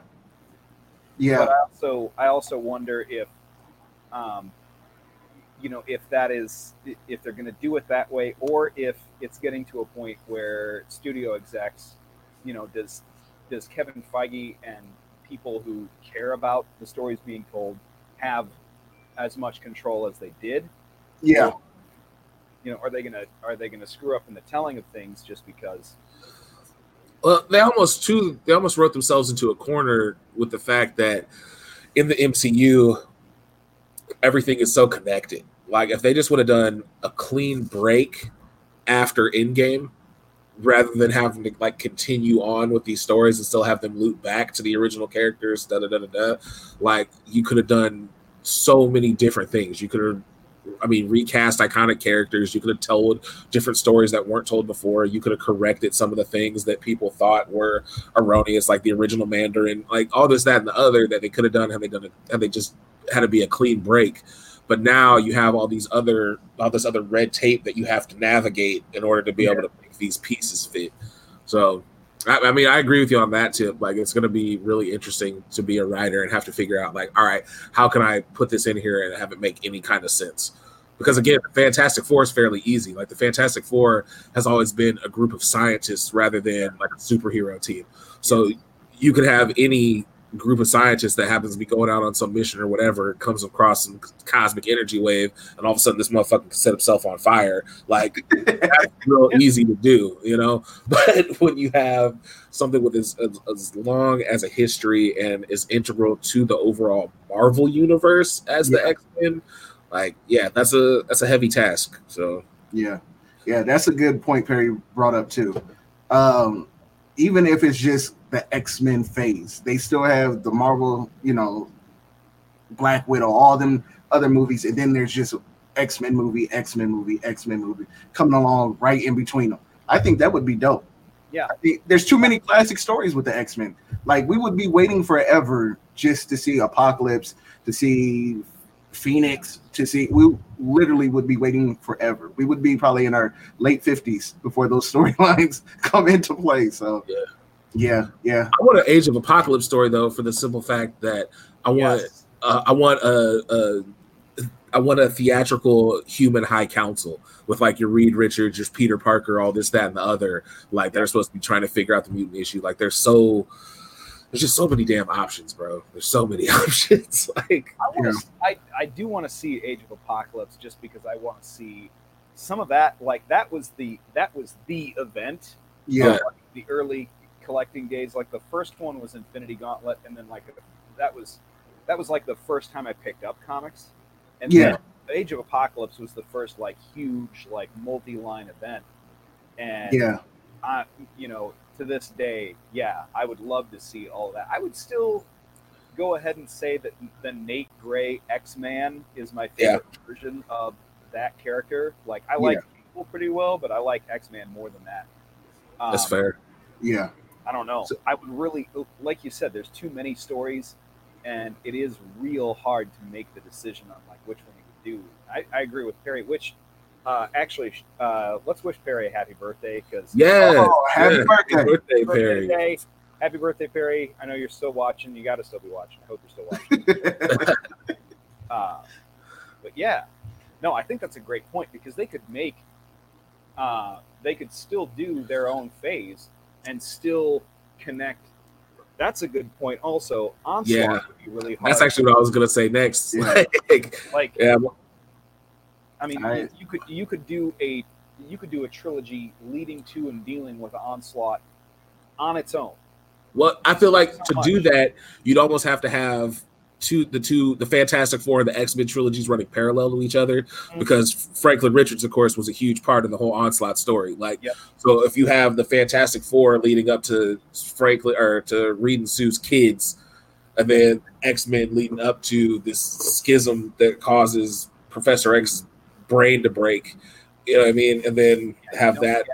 Yeah. But I also I also wonder if, um, you know, if that is if they're going to do it that way, or if it's getting to a point where studio execs, you know, does does Kevin Feige and people who care about the stories being told have as much control as they did? Yeah. You know, are they gonna are they gonna screw up in the telling of things just because? Well, they almost too they almost wrote themselves into a corner with the fact that in the MCU everything is so connected. Like if they just would have done a clean break after Endgame, rather than having to like continue on with these stories and still have them loop back to the original characters, da da da da da. Like you could have done so many different things. You could have I mean, recast iconic characters. You could have told different stories that weren't told before. You could have corrected some of the things that people thought were erroneous, like the original Mandarin, like all this, that, and the other that they could have done had they done it, had they just had to be a clean break. But now you have all these other, all this other red tape that you have to navigate in order to be Yeah. able to make these pieces fit. So, I, I mean, I agree with you on that tip. Like, it's going to be really interesting to be a writer and have to figure out, like, all right, how can I put this in here and have it make any kind of sense? Because again, Fantastic Four is fairly easy. Like the Fantastic Four has always been a group of scientists rather than like a superhero team. So you could have any group of scientists that happens to be going out on some mission or whatever, comes across some cosmic energy wave, and all of a sudden this motherfucker can set himself on fire. Like that's real easy to do, you know. But when you have something with as, as, as long as a history and is integral to the overall Marvel universe as the X Men, like yeah, that's a that's a heavy task. So Yeah. Yeah, that's a good point Perry brought up too. Um, even if it's just the X Men phase, they still have the Marvel, you know, Black Widow, all them other movies, and then there's just X Men movie, X Men movie, X Men movie coming along right in between them. I think that would be dope. Yeah. There's too many classic stories with the X Men. Like we would be waiting forever just to see Apocalypse, to see Phoenix, to see. We literally would be waiting forever. We would be probably in our late fifties before those storylines come into play. So Yeah. yeah, yeah, I want an Age of Apocalypse story though, for the simple fact that I want Yes. uh, I want a, a I want a theatrical human high council with like your Reed Richards, your Peter Parker, all this, that, and the other. Like they're supposed to be trying to figure out the mutant issue. Like they're so there's just so many damn options, bro. There's so many options. like I, wanna, Yeah. I, I do want to see Age of Apocalypse just because I want to see some of that. Like that was the that was the event. yeah, like, the early collecting days. Like the first one was Infinity Gauntlet, and then like that was that was like the first time I picked up comics. And Yeah. then Age of Apocalypse was the first like huge like multi-line event. And yeah. I, you know, to this day, yeah, I would love to see all that. I would still go ahead and say that the Nate Gray X Man is my favorite version of that character. Like, I like people pretty well, but I like X Man more than that. Um, that's fair. Yeah, I don't know. So- I would really, like you said, there's too many stories, and it is real hard to make the decision on like which one you would do. I, I agree with Perry. Which, uh, actually, uh, let's wish Perry a happy birthday because Yeah. Oh, happy yeah. birthday. birthday, birthday Perry. day. Happy birthday, Perry. I know you're still watching. You got to still be watching. I hope you're still watching. uh, but yeah, no, I think that's a great point because they could make, uh, they could still do their own phase and still connect. That's a good point. Also, onslaught Yeah. would be really hard. That's actually what I was gonna say next. Yeah. Like, like yeah, I mean, I- you, you could you could do a you could do a trilogy leading to and dealing with onslaught on its own. Well, I feel like to do that, you'd almost have to have two the two the Fantastic Four and the X Men trilogies running parallel to each other Mm-hmm. because Franklin Richards, of course, was a huge part of the whole Onslaught story. Like, Yep. so if you have the Fantastic Four leading up to Franklin or to Reed and Sue's kids, and then X Men leading up to this schism that causes Professor X's brain to break, you know what I mean, and then have that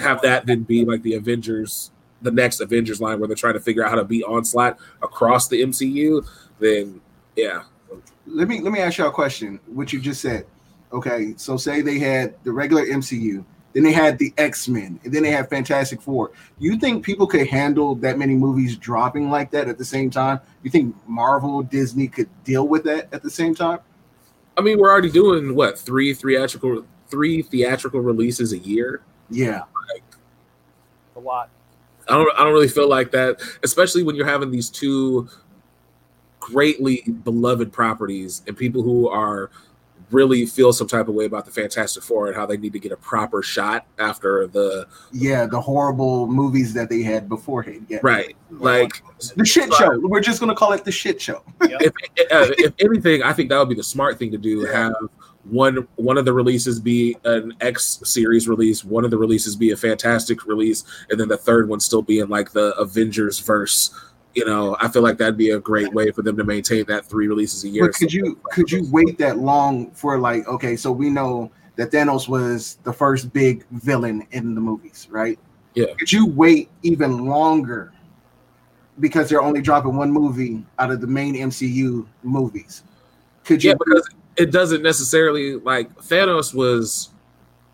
have that then be like the Avengers, the next Avengers line where they're trying to figure out how to beat Onslaught across the MCU, then yeah, let me let me ask y'all a question. What you just said. Okay, so say they had the regular MCU, then they had the X Men, and then they had Fantastic Four. You think people could handle that many movies dropping like that at the same time? You think Marvel, Disney could deal with that at the same time? I mean we're already doing what three theatrical three theatrical releases a year. Yeah, a lot. I don't I don't really feel like that, especially when you're having these two greatly beloved properties and people who are really feel some type of way about the Fantastic Four and how they need to get a proper shot after the yeah, the horrible movies that they had beforehand. Yeah, right like The shit show. We're just gonna call it the shit show. if, uh, if anything, I think that would be the smart thing to do. Yeah. Have one one of the releases be an X series release, one of the releases be a Fantastic release, and then the third one still be in like the Avengers verse. You know, I feel like that'd be a great way for them to maintain that three releases a year. But could you could you wait that long for like okay, so we know that Thanos was the first big villain in the movies, right? Yeah. Could you wait even longer because they're only dropping one movie out of the main MCU movies? Could you Yeah, because it doesn't necessarily like Thanos was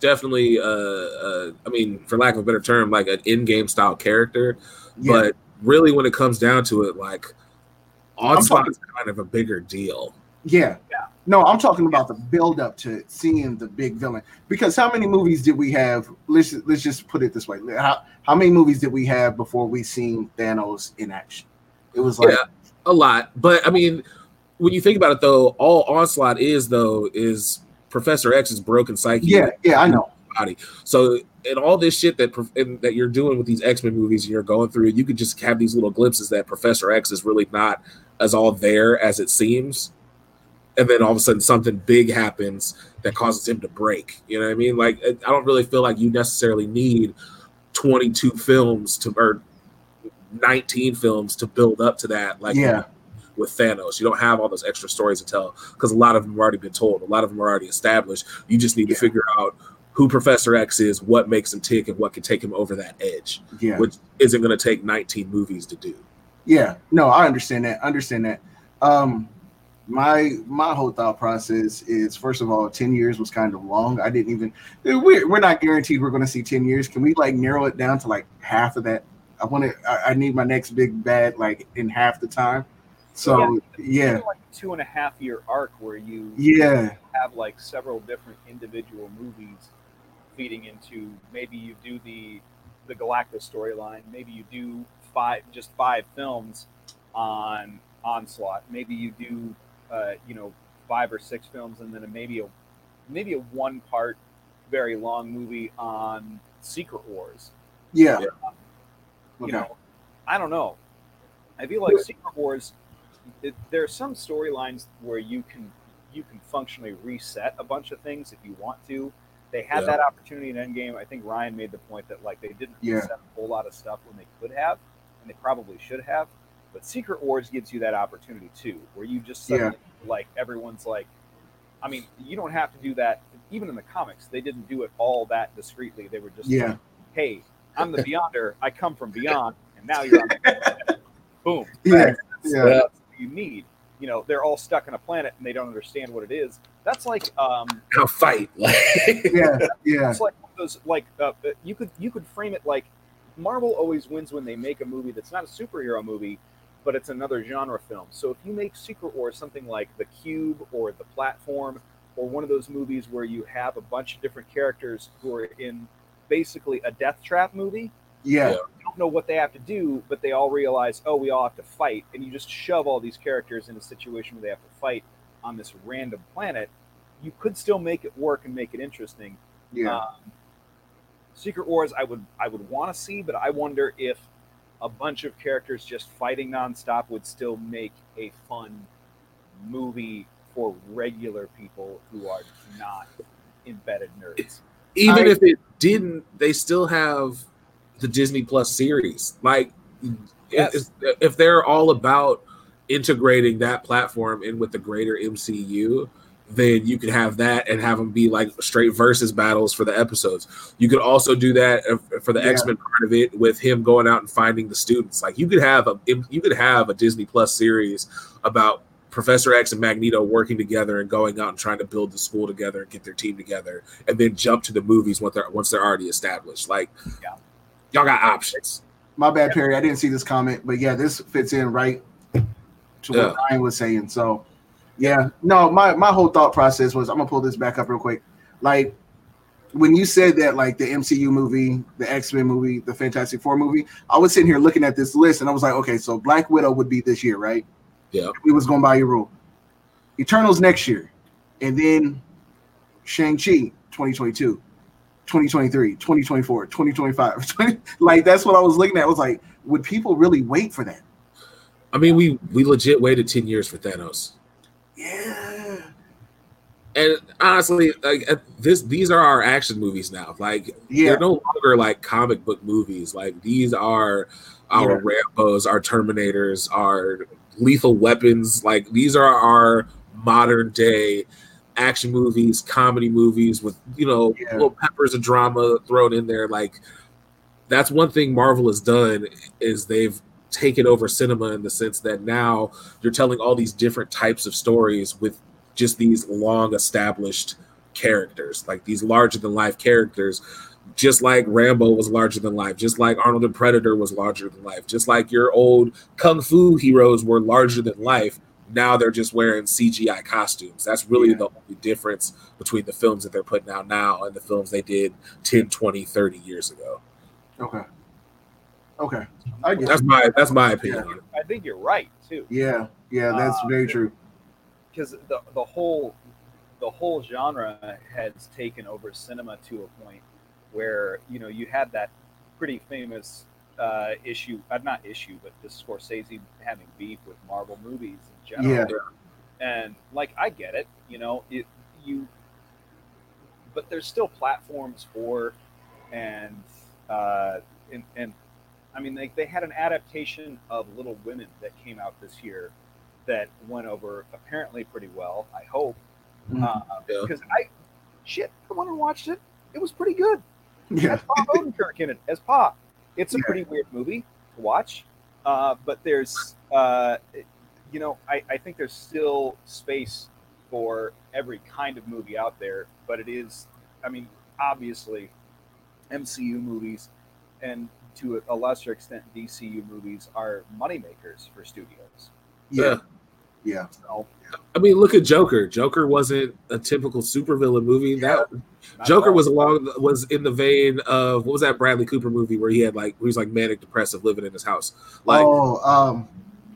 definitely, uh, uh, I mean, for lack of a better term, like an Endgame style character. yeah, But really, when it comes down to it, like Onslaught is kind of a bigger deal. yeah. Yeah. No, I'm talking about the build up to seeing the big villain. Because how many movies did we have? Let's let's just put it this way. How how many movies did we have before we seen Thanos in action? It was like Yeah. a lot. But I mean, when you think about it, though, all Onslaught is though is Professor X's broken psyche. yeah, yeah, I know. Body. So and all this shit that and that you're doing with these X Men movies, and you're going through, you could just have these little glimpses that Professor X is really not as all there as it seems, and then all of a sudden something big happens, that causes him to break. You know what I mean? Like I don't really feel like you necessarily need 22 films to or 19 films to build up to that. Like Yeah. with Thanos, you don't have all those extra stories to tell because a lot of them have already been told. A lot of them are already established. You just need Yeah. to figure out who Professor X is, what makes him tick, and what can take him over that edge, Yeah. which isn't going to take 19 movies to do. Yeah, no, I understand that. I understand that. Um, my my whole thought process is first of all, ten years was kind of long. I didn't even. We're we're not guaranteed we're going to see ten years. Can we like narrow it down to like half of that? I want to. I, I need my next big bad like in half the time. So yeah, Like two and a half year arc where you yeah, have like several different individual movies feeding into maybe you do the the Galactus storyline, maybe you do five just five films on Onslaught, maybe you do uh, you know five or six films and then a, maybe a maybe a one part very long movie on Secret Wars. yeah. Yeah. You Okay. know, I don't know. I feel like Secret Wars. It, there are some storylines where you can you can functionally reset a bunch of things if you want to. They had Yeah. that opportunity in Endgame. I think Ryan made the point that like they didn't Yeah. reset a whole lot of stuff when they could have, and they probably should have. But Secret Wars gives you that opportunity too, where you just Yeah. suddenly, like everyone's like, I mean, you don't have to do that. Even in the comics, they didn't do it all that discreetly. They were just Yeah. like, hey, I'm the Beyonder. I come from beyond, and now you're on the boom. Yeah. That's, Yeah. that's you need. You know, they're all stuck on a planet and they don't understand what it is. That's like um, Now fight. Like, Yeah, yeah, it's like those like uh, uh, you could you could frame it like Marvel always wins when they make a movie that's not a superhero movie, but it's another genre film. So if you make Secret Wars something like The Cube or The Platform or one of those movies where you have a bunch of different characters who are in basically a death trap movie, yeah, Yeah. don't know what they have to do, but they all realize, oh, we all have to fight, and you just shove all these characters in a situation where they have to fight on this random planet. You could still make it work and make it interesting. yeah. Um, Secret Wars, I would I would want to see, but I wonder if a bunch of characters just fighting nonstop would still make a fun movie for regular people who are not embedded nerds. even I- if it didn't, they still have the Disney Plus series. Like, Yes. if, if they're all about integrating that platform in with the greater MCU, then you could have that and have them be like straight versus battles for the episodes. You could also do that uh, for the Yeah. X Men part of it with him going out and finding the students. Like you could have a you could have a Disney Plus series about Professor X and Magneto working together and going out and trying to build the school together and get their team together, and then jump to the movies once they're once they're already established. Like, Yeah. y'all got options. My bad, Perry. I didn't see this comment, but yeah, this fits in right to what Yeah. Ryan was saying. So, yeah, no, my my whole thought process was I'm gonna pull this back up real quick. Like when you said that, like the MCU movie, the X Men movie, the Fantastic Four movie, I was sitting here looking at this list and I was like, okay, so Black Widow would be this year, right? Yeah. We was going by your rule. Eternals next year, and then Shang Chi 2022. 2023, 2024, 2025. 20 like that's what I was looking at. I was like, would people really wait for that? I mean, we we legit waited ten years for Thanos. Yeah. And honestly, like this, these are our action movies now. Like Yeah. they're no longer like comic book movies. Like these are our Rambo's, our Terminators, our Lethal Weapons. Like these are our modern day action movies, comedy movies with you know Yeah. little peppers of drama thrown in there. Like that's one thing Marvel has done is they've taken over cinema in the sense that now you're telling all these different types of stories with just these long established characters, like these larger than life characters, just like Rambo was larger than life, just like Arnold and Predator was larger than life, just like your old kung fu heroes were larger than life. Now they're just wearing CGI costumes. That's really Yeah. the only difference between the films that they're putting out now and the films they did 10, 20, 30 years ago. Okay. Okay. I get That's it. my that's my opinion on it. I think you're right too. Yeah. Yeah. That's Uh, very true. because the the whole the whole genre has taken over cinema to a point where you know you had that pretty famous uh, issue, uh, not issue, but the Scorsese having beef with Marvel movies in general. Yeah. And like I get it, you know, it you but there's still platforms for, and uh, and, and I mean they, they had an adaptation of Little Women that came out this year that went over apparently pretty well. I hope Mhm. uh, Yeah. because I shit I went and watched it. It was pretty good. yeah, Has Bob Odenkirk in it as Pop. It's a Yeah. pretty weird movie to watch, uh, but there's, uh, you know, I, I think there's still space for every kind of movie out there. But it is, I mean, obviously, MCU movies and to a lesser extent DCU movies are moneymakers for studios. yeah, yeah. So, I mean, look at Joker. Joker wasn't a typical supervillain movie. That not Joker was along was in the vein of what was that Bradley Cooper movie where he had like he was like manic depressive living in his house. Like oh, um,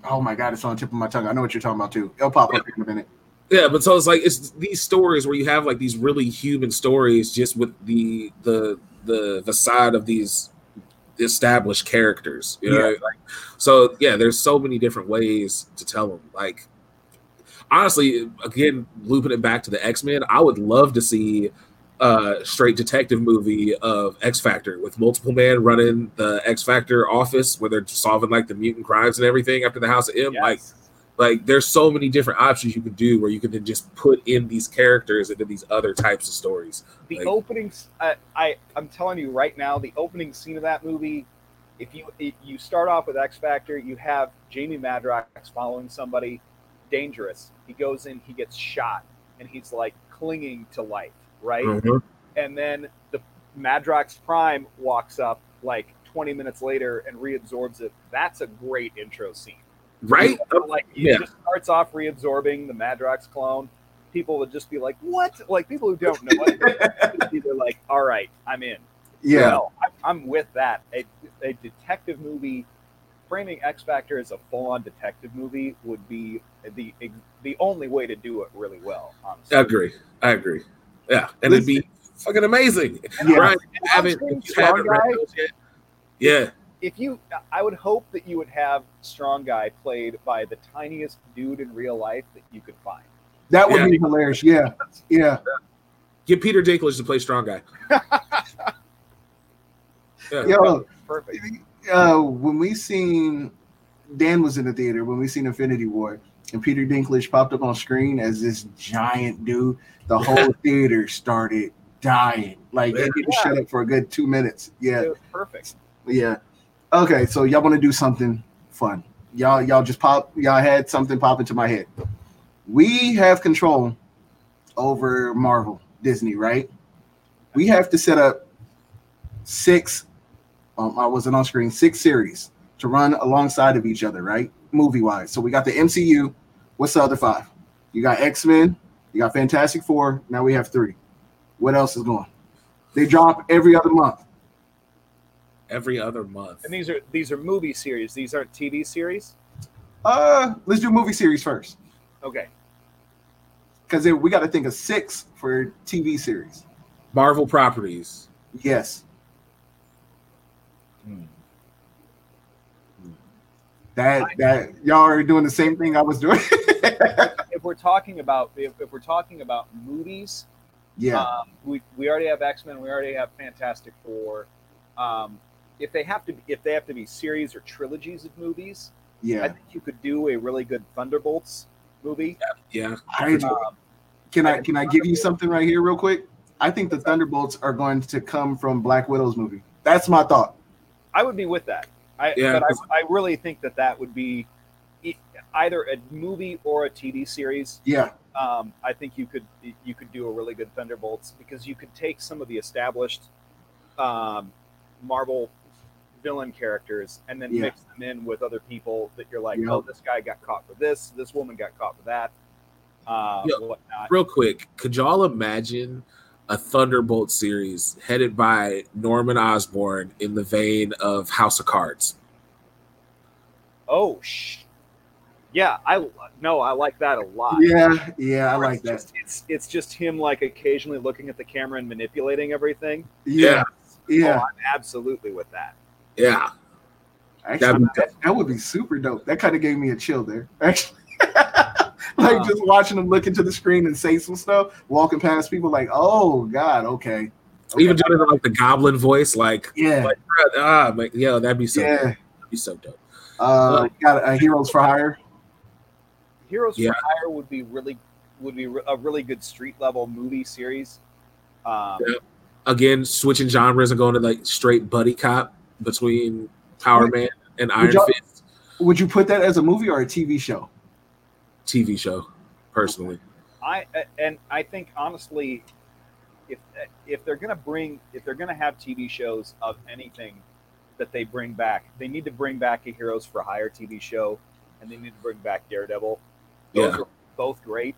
oh my God, it's on the tip of my tongue. I know what you're talking about too. It'll pop up in a minute. yeah, but so it's like it's these stories where you have like these really human stories just with the the the facade of these established characters. You know, Yeah. like so yeah, there's so many different ways to tell them. Like honestly, again, looping it back to the X Men, I would love to see a straight detective movie of X Factor with multiple man running the X Factor office where they're solving like the mutant crimes and everything after the House of M. Yes. Like, like there's so many different options you can do where you can then just put in these characters into these other types of stories. the Like- opening I, I i'm telling you right now the opening scene of that movie if you if you start off with x factor you have jamie madrox following somebody dangerous he goes in he gets shot and he's like clinging to life right Mhm. and then the madrox prime walks up like 20 minutes later and reabsorbs it that's a great intro scene Right? like it Yeah. just starts off reabsorbing the Madrox clone. People would just be like, "What?" Like people who don't know it, they're like, "All right, I'm in." Yeah, I'm, I'm with that. A, a detective movie, framing X Factor as a full-on detective movie would be the the only way to do it really well. Honestly, I agree. I agree. Yeah. And it'd be fucking amazing. Yeah. You I'm haven't, you haven't read those yet. Yeah. If you i would hope that you would have strong guy played by the tiniest dude in real life that you could find that would Yeah. be hilarious. Yeah, yeah. Get Peter Dinklage to play strong guy. Yeah. Yo, perfect uh, when we seen Dan was in the theater when we seen Infinity War and Peter Dinklage popped up on screen as this giant dude, the whole theater started dying. Like they didn't Yeah. shut up for a good two minutes. Yeah, it was perfect yeah. Okay, so y'all want to do something fun? Y'all, y'all just pop. Y'all had something pop into my head. We have control over Marvel, Disney, right? We have to set up six. Um, I wasn't on screen. Six series to run alongside of each other, right? Movie wise. So we got the MCU. What's the other five? You got X Men. You got Fantastic Four. Now we have three. What else is going? They drop every other month. Every other month. And these are these are movie series. These aren't TV series. Uh, let's do movie series first Okay. because we got to think of six for TV series. Marvel properties. Yes, that that y'all are doing the same thing I was doing. If we're talking about if, if we're talking about movies, yeah, um, we we already have X Men. We already have Fantastic Four. Um, if they have to be, if they have to be series or trilogies of movies, yeah, I think you could do a really good Thunderbolts movie. Yeah. I, Um, can I can I give you something right here, real quick? I think the Thunderbolts are going to come from Black Widow's movie. That's my thought. I would be with that. I, Yeah, but I, I really think that that would be either a movie or a TV series. Yeah, um, I think you could you could do a really good Thunderbolts because you could take some of the established um, Marvel villain characters and then Yeah. mix them in with other people that you're like, Yep. oh, this guy got caught for this, this woman got caught for that, uh, Yep. whatnot. Real quick, could y'all imagine a Thunderbolt series headed by Norman Osborn in the vein of House of Cards? Oh, sh- yeah, I no, I like that a lot. yeah, yeah. I like it's that. Just, it's it's just him like occasionally looking at the camera and manipulating everything. Yeah, yeah. Oh, I'm absolutely with that. Yeah. Actually, That'd be that, that would be super dope. That kind of gave me a chill there. Actually, like Uh. just watching them look into the screen and say some stuff, walking past people, like, oh god, okay, okay. Even doing like the goblin voice, like yeah, like, ah, like, yo, that'd be so yeah. that'd be so dope. Uh, got uh, Heroes for Hire. Heroes Yeah. for Hire would be really would be a really good street level movie series. Um, Yeah. Again, switching genres and going to like straight buddy cop between Power Would- Man and Iron y'all- Fist Would you put that as a movie or a TV show? TV show, personally. I and I think honestly, if if they're gonna bring if they're gonna have TV shows of anything that they bring back, they need to bring back a Heroes for Hire TV show, and they need to bring back Daredevil. Those Yeah. are both great.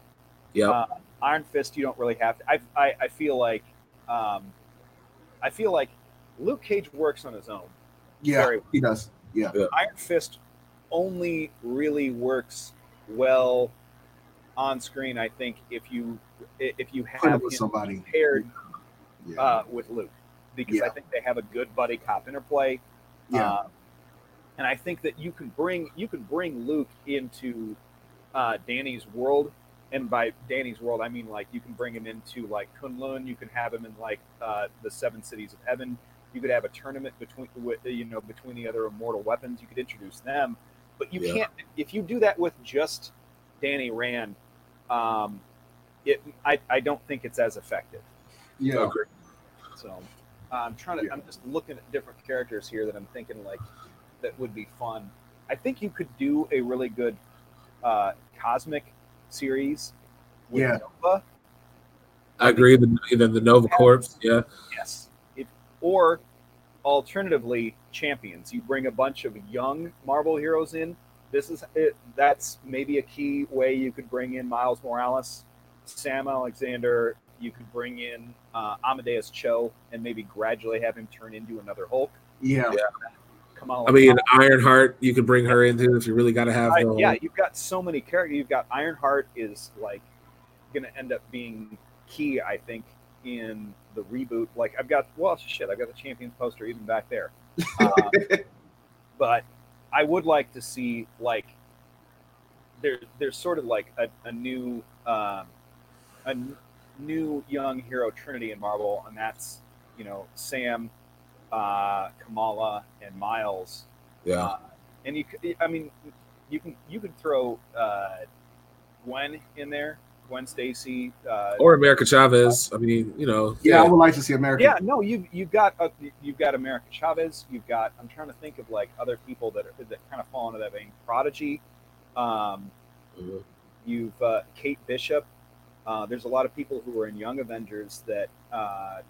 Yeah. Uh, Iron Fist, you don't really have to. I I, I feel like um, I feel like Luke Cage works on his own. Yeah, Very- he does. Yeah, Iron Fist only really works well on screen. I think if you if you have it with him somebody. paired Yeah, uh, with Luke, because I think they have a good buddy cop interplay. yeah, Uh, and I think that you can bring you can bring Luke into uh, Danny's world, and by Danny's world I mean like you can bring him into like Kunlun. You can have him in like uh, the Seven Cities of Heaven. You could have a tournament between with, you know between the other immortal weapons. You could introduce them, but you Yeah. can't if you do that with just Danny Rand. Um, it I, I don't think it's as effective. yeah. Agree. So uh, I'm trying to. Yeah. I'm just looking at different characters here that I'm thinking like that would be fun. I think you could do a really good uh, cosmic series with Yeah. Nova. I agree. The, the, the Nova Corps, yeah. Yes. If, or alternatively, champions. You bring a bunch of young Marvel heroes in. This is it. That's maybe a key way you could bring in Miles Morales, Sam Alexander. You could bring in uh, Amadeus Cho and maybe gradually have him turn into another Hulk. yeah. Kamala I mean, Khan. Ironheart, you could bring her into if you really got to have. I- yeah, you've got so many characters. You've got Ironheart is like going to end up being key, I think, in the reboot. Like I've got, well, shit, I've got the Champions poster even back there. Uh, but I would like to see like there, there's sort of like a, a new, um, a n- new young hero trinity in Marvel, and that's you know Sam, uh, Kamala, and yeah. Miles. Uh, and you, could, I mean, you can you can throw uh, Gwen in there, Gwen Stacy. Uh, Or America Chavez. I mean, you know. Yeah, I would like to see America. yeah, no, you've you've got uh, you've got America Chavez. You've got I'm trying to think of like other people that are, that kind of fall into that vein. Prodigy. Um, Mhm. you've uh, Kate Bishop. Uh, there's a lot of people who are in Young Avengers that uh,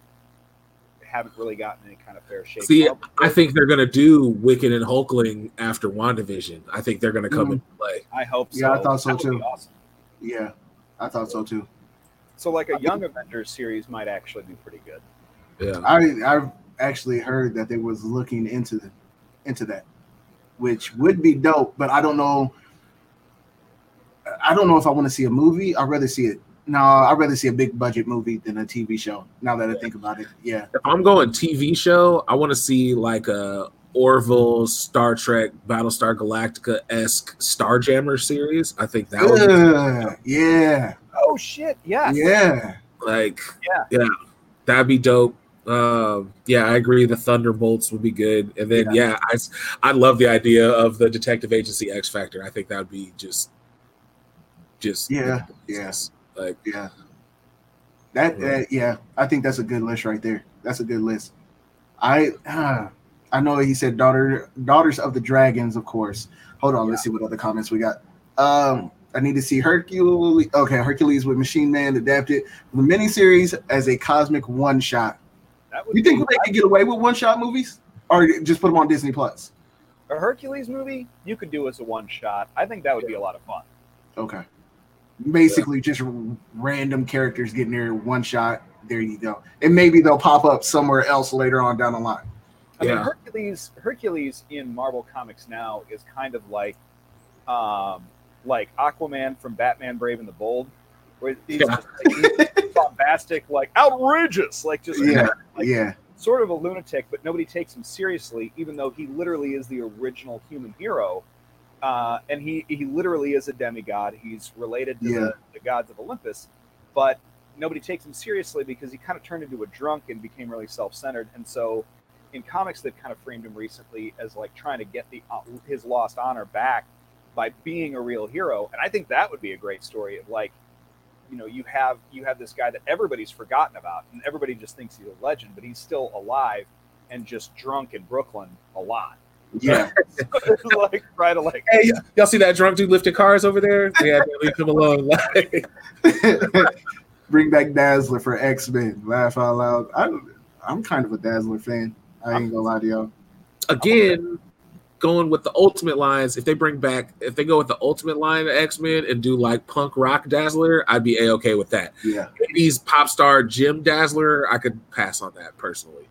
haven't really gotten any kind of fair shake. See, Marvel- I think they're gonna do Wicked and Hulkling after WandaVision. I think they're gonna come Mhm. into play. I hope so. Yeah, I thought so That would be too. Awesome. yeah, I thought so too. So like a Young Avengers series might actually be pretty good. Yeah. I I've actually heard that they was looking into the, into that, which would be dope. But I don't know. I don't know if I want to see a movie. I'd rather see it. No, I'd rather see a big budget movie than a TV show. Now that I think about it, yeah, If I'm going TV show, I want to see like a Orville, Star Trek, Battlestar Galactica esque Starjammer series. I think that would be Ugh, yeah, Oh shit! Yes. yeah. like Yeah. yeah, that'd be dope. Um, yeah, I agree. The Thunderbolts would be good, and then yeah, I I love the idea of the detective agency X Factor. I think that would be just just Yeah, yeah. like Yeah. That uh, yeah, I think that's a good list right there. That's a good list. I uh, I know he said daughter daughters of the dragons, of course. Hold on, let's see what other comments we got. Um, I need to see Hercules. Okay, Hercules with Machine Man adapted from the miniseries as a cosmic one shot. You think they could get away with one shot movies, or just put them on Disney Plus? a Hercules movie you could do as a one shot. I think that would be a lot of fun. Okay. Basically, just random characters getting their one shot. There you go. And maybe they'll pop up somewhere else later on down the line. I mean, Hercules Hercules in Marvel Comics now is kind of like um like Aquaman from Batman Brave and the Bold, where he's Yeah. just like, he's bombastic, like outrageous, like just Yeah, like, yeah, sort of a lunatic, but nobody takes him seriously, even though he literally is the original human hero. uh, and he he literally is a demigod. He's related to Yeah. the, the gods of Olympus, but nobody takes him seriously because he kind of turned into a drunk and became really self-centered. And so, in comics, they've kind of framed him recently as like trying to get the uh, his lost honor back by being a real hero. And I think that would be a great story of like, you know, you have you have this guy that everybody's forgotten about, and everybody just thinks he's a legend, but he's still alive and just drunk in Brooklyn a lot. Yeah. like try to like Hey, y'all see that drunk dude lifting cars over there? Yeah, leave him alone. Like, Bring back Dazzler for X Men. Laugh out loud. I'm, I'm kind of a Dazzler fan. I ain't gonna lie to y'all. again, going with the ultimate lines, if they bring back, if they go with the ultimate line of X Men and do like punk rock Dazzler, I'd be a okay with that. Yeah. 80s pop star Jim Dazzler, I could pass on that personally.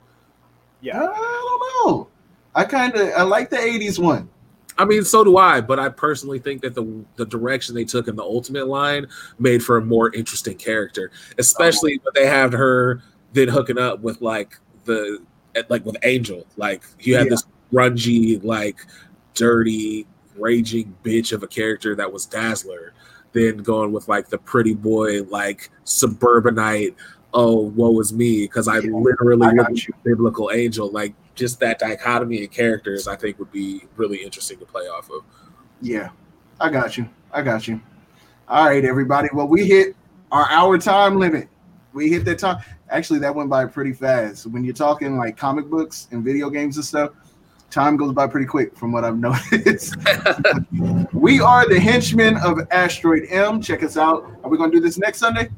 yeah. Uh, I don't know. I kind of I like the '80s one. I mean, so do I, but I personally think that the the direction they took in the ultimate line made for a more interesting character, especially oh. when they have her then hooking up with like the like with Angel. Like you had Yeah. this grungy, like dirty, raging bitch of a character that was Dazzler, then going with like the pretty boy, like suburbanite. Oh, woe is me because I literally I look at biblical angel. Like just that dichotomy in characters, I think would be really interesting to play off of. Yeah, I got you. I got you. All right, everybody. Well, we hit our hour time limit. We hit that time. Actually, that went by pretty fast. When you're talking like comic books and video games and stuff, time goes by pretty quick from what I've noticed. we are the henchmen of Asteroid M. Check us out. Are we going to do this next Sunday?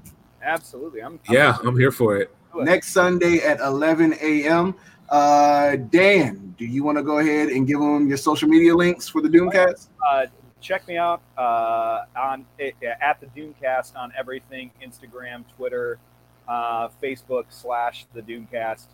Absolutely. I'm, I'm Yeah, I'm here for it. Next Sunday at 11 a.m. Uh, Dan, do you want to go ahead and give them your social media links for the Doomcast? uh, check me out uh, on at the Doomcast on everything Instagram, Twitter, uh, Facebook slash the Doomcast,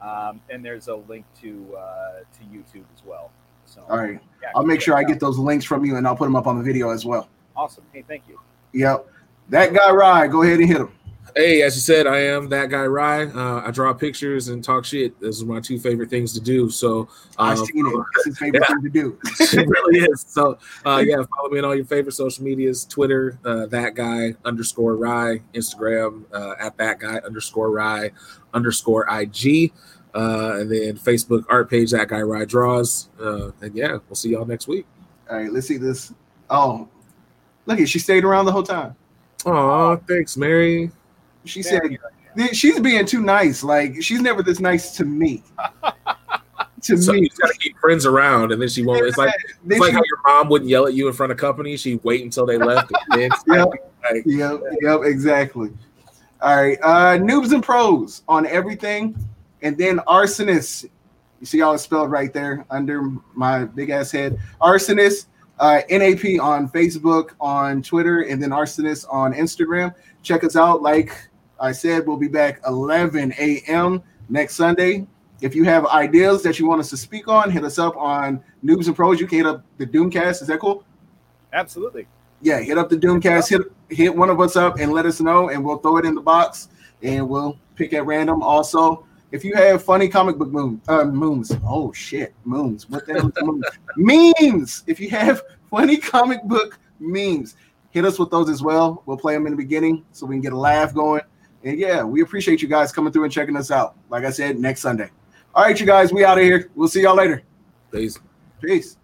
um, and there's a link to uh, to YouTube as well. So All right. yeah, I'll make sure I get those links from you and I'll put them up on the video as well. awesome. Hey, thank you. Yep. That guy, Rye, go ahead and hit him. Hey, as you said, I am that guy, Rye. Uh, I draw pictures and talk shit. Those are my two favorite things to do. So, I've um, seen it. It's his favorite yeah. thing to do. it really is. So, uh, yeah, follow me on all your favorite social medias Twitter, uh, that guy underscore Rye, Instagram, uh, at that guy underscore Rye underscore IG, uh, and then Facebook art page, that guy Rye draws. Uh, and yeah, we'll see y'all next week. All right, let's see this. Oh, look at she stayed around the whole time. Oh, thanks, Mary. She Very said she's being too nice. Like she's never this nice to me. to So me. you gotta keep friends around, and then she won't. It's like it's like she- how your mom wouldn't yell at you in front of company. She'd wait until they left. And then Yep. like, Yep, yep, exactly. All right, uh, noobs and pros on everything, and then arsonist. You see how it's spelled right there under my big ass head. Arsonist, uh, NAP on Facebook, on Twitter, and then arsonist on Instagram. Check us out. Like I said, we'll be back 11 a.m. next Sunday. If you have ideas that you want us to speak on, hit us up on Noobs and Pros. You can hit up the Doomcast. Is that cool? Absolutely. yeah, hit up the Doomcast, hit hit one of us up and let us know, and we'll throw it in the box and we'll pick at random. Also, if you have funny comic book moon, uh, moons, oh shit, moons, what the hell is the memes. If you have funny comic book memes, hit us with those as well. We'll play them in the beginning so we can get a laugh going. And yeah, we appreciate you guys coming through and checking us out. Like I said, next Sunday. All right, you guys, we out of here. We'll see y'all later. Peace. Peace.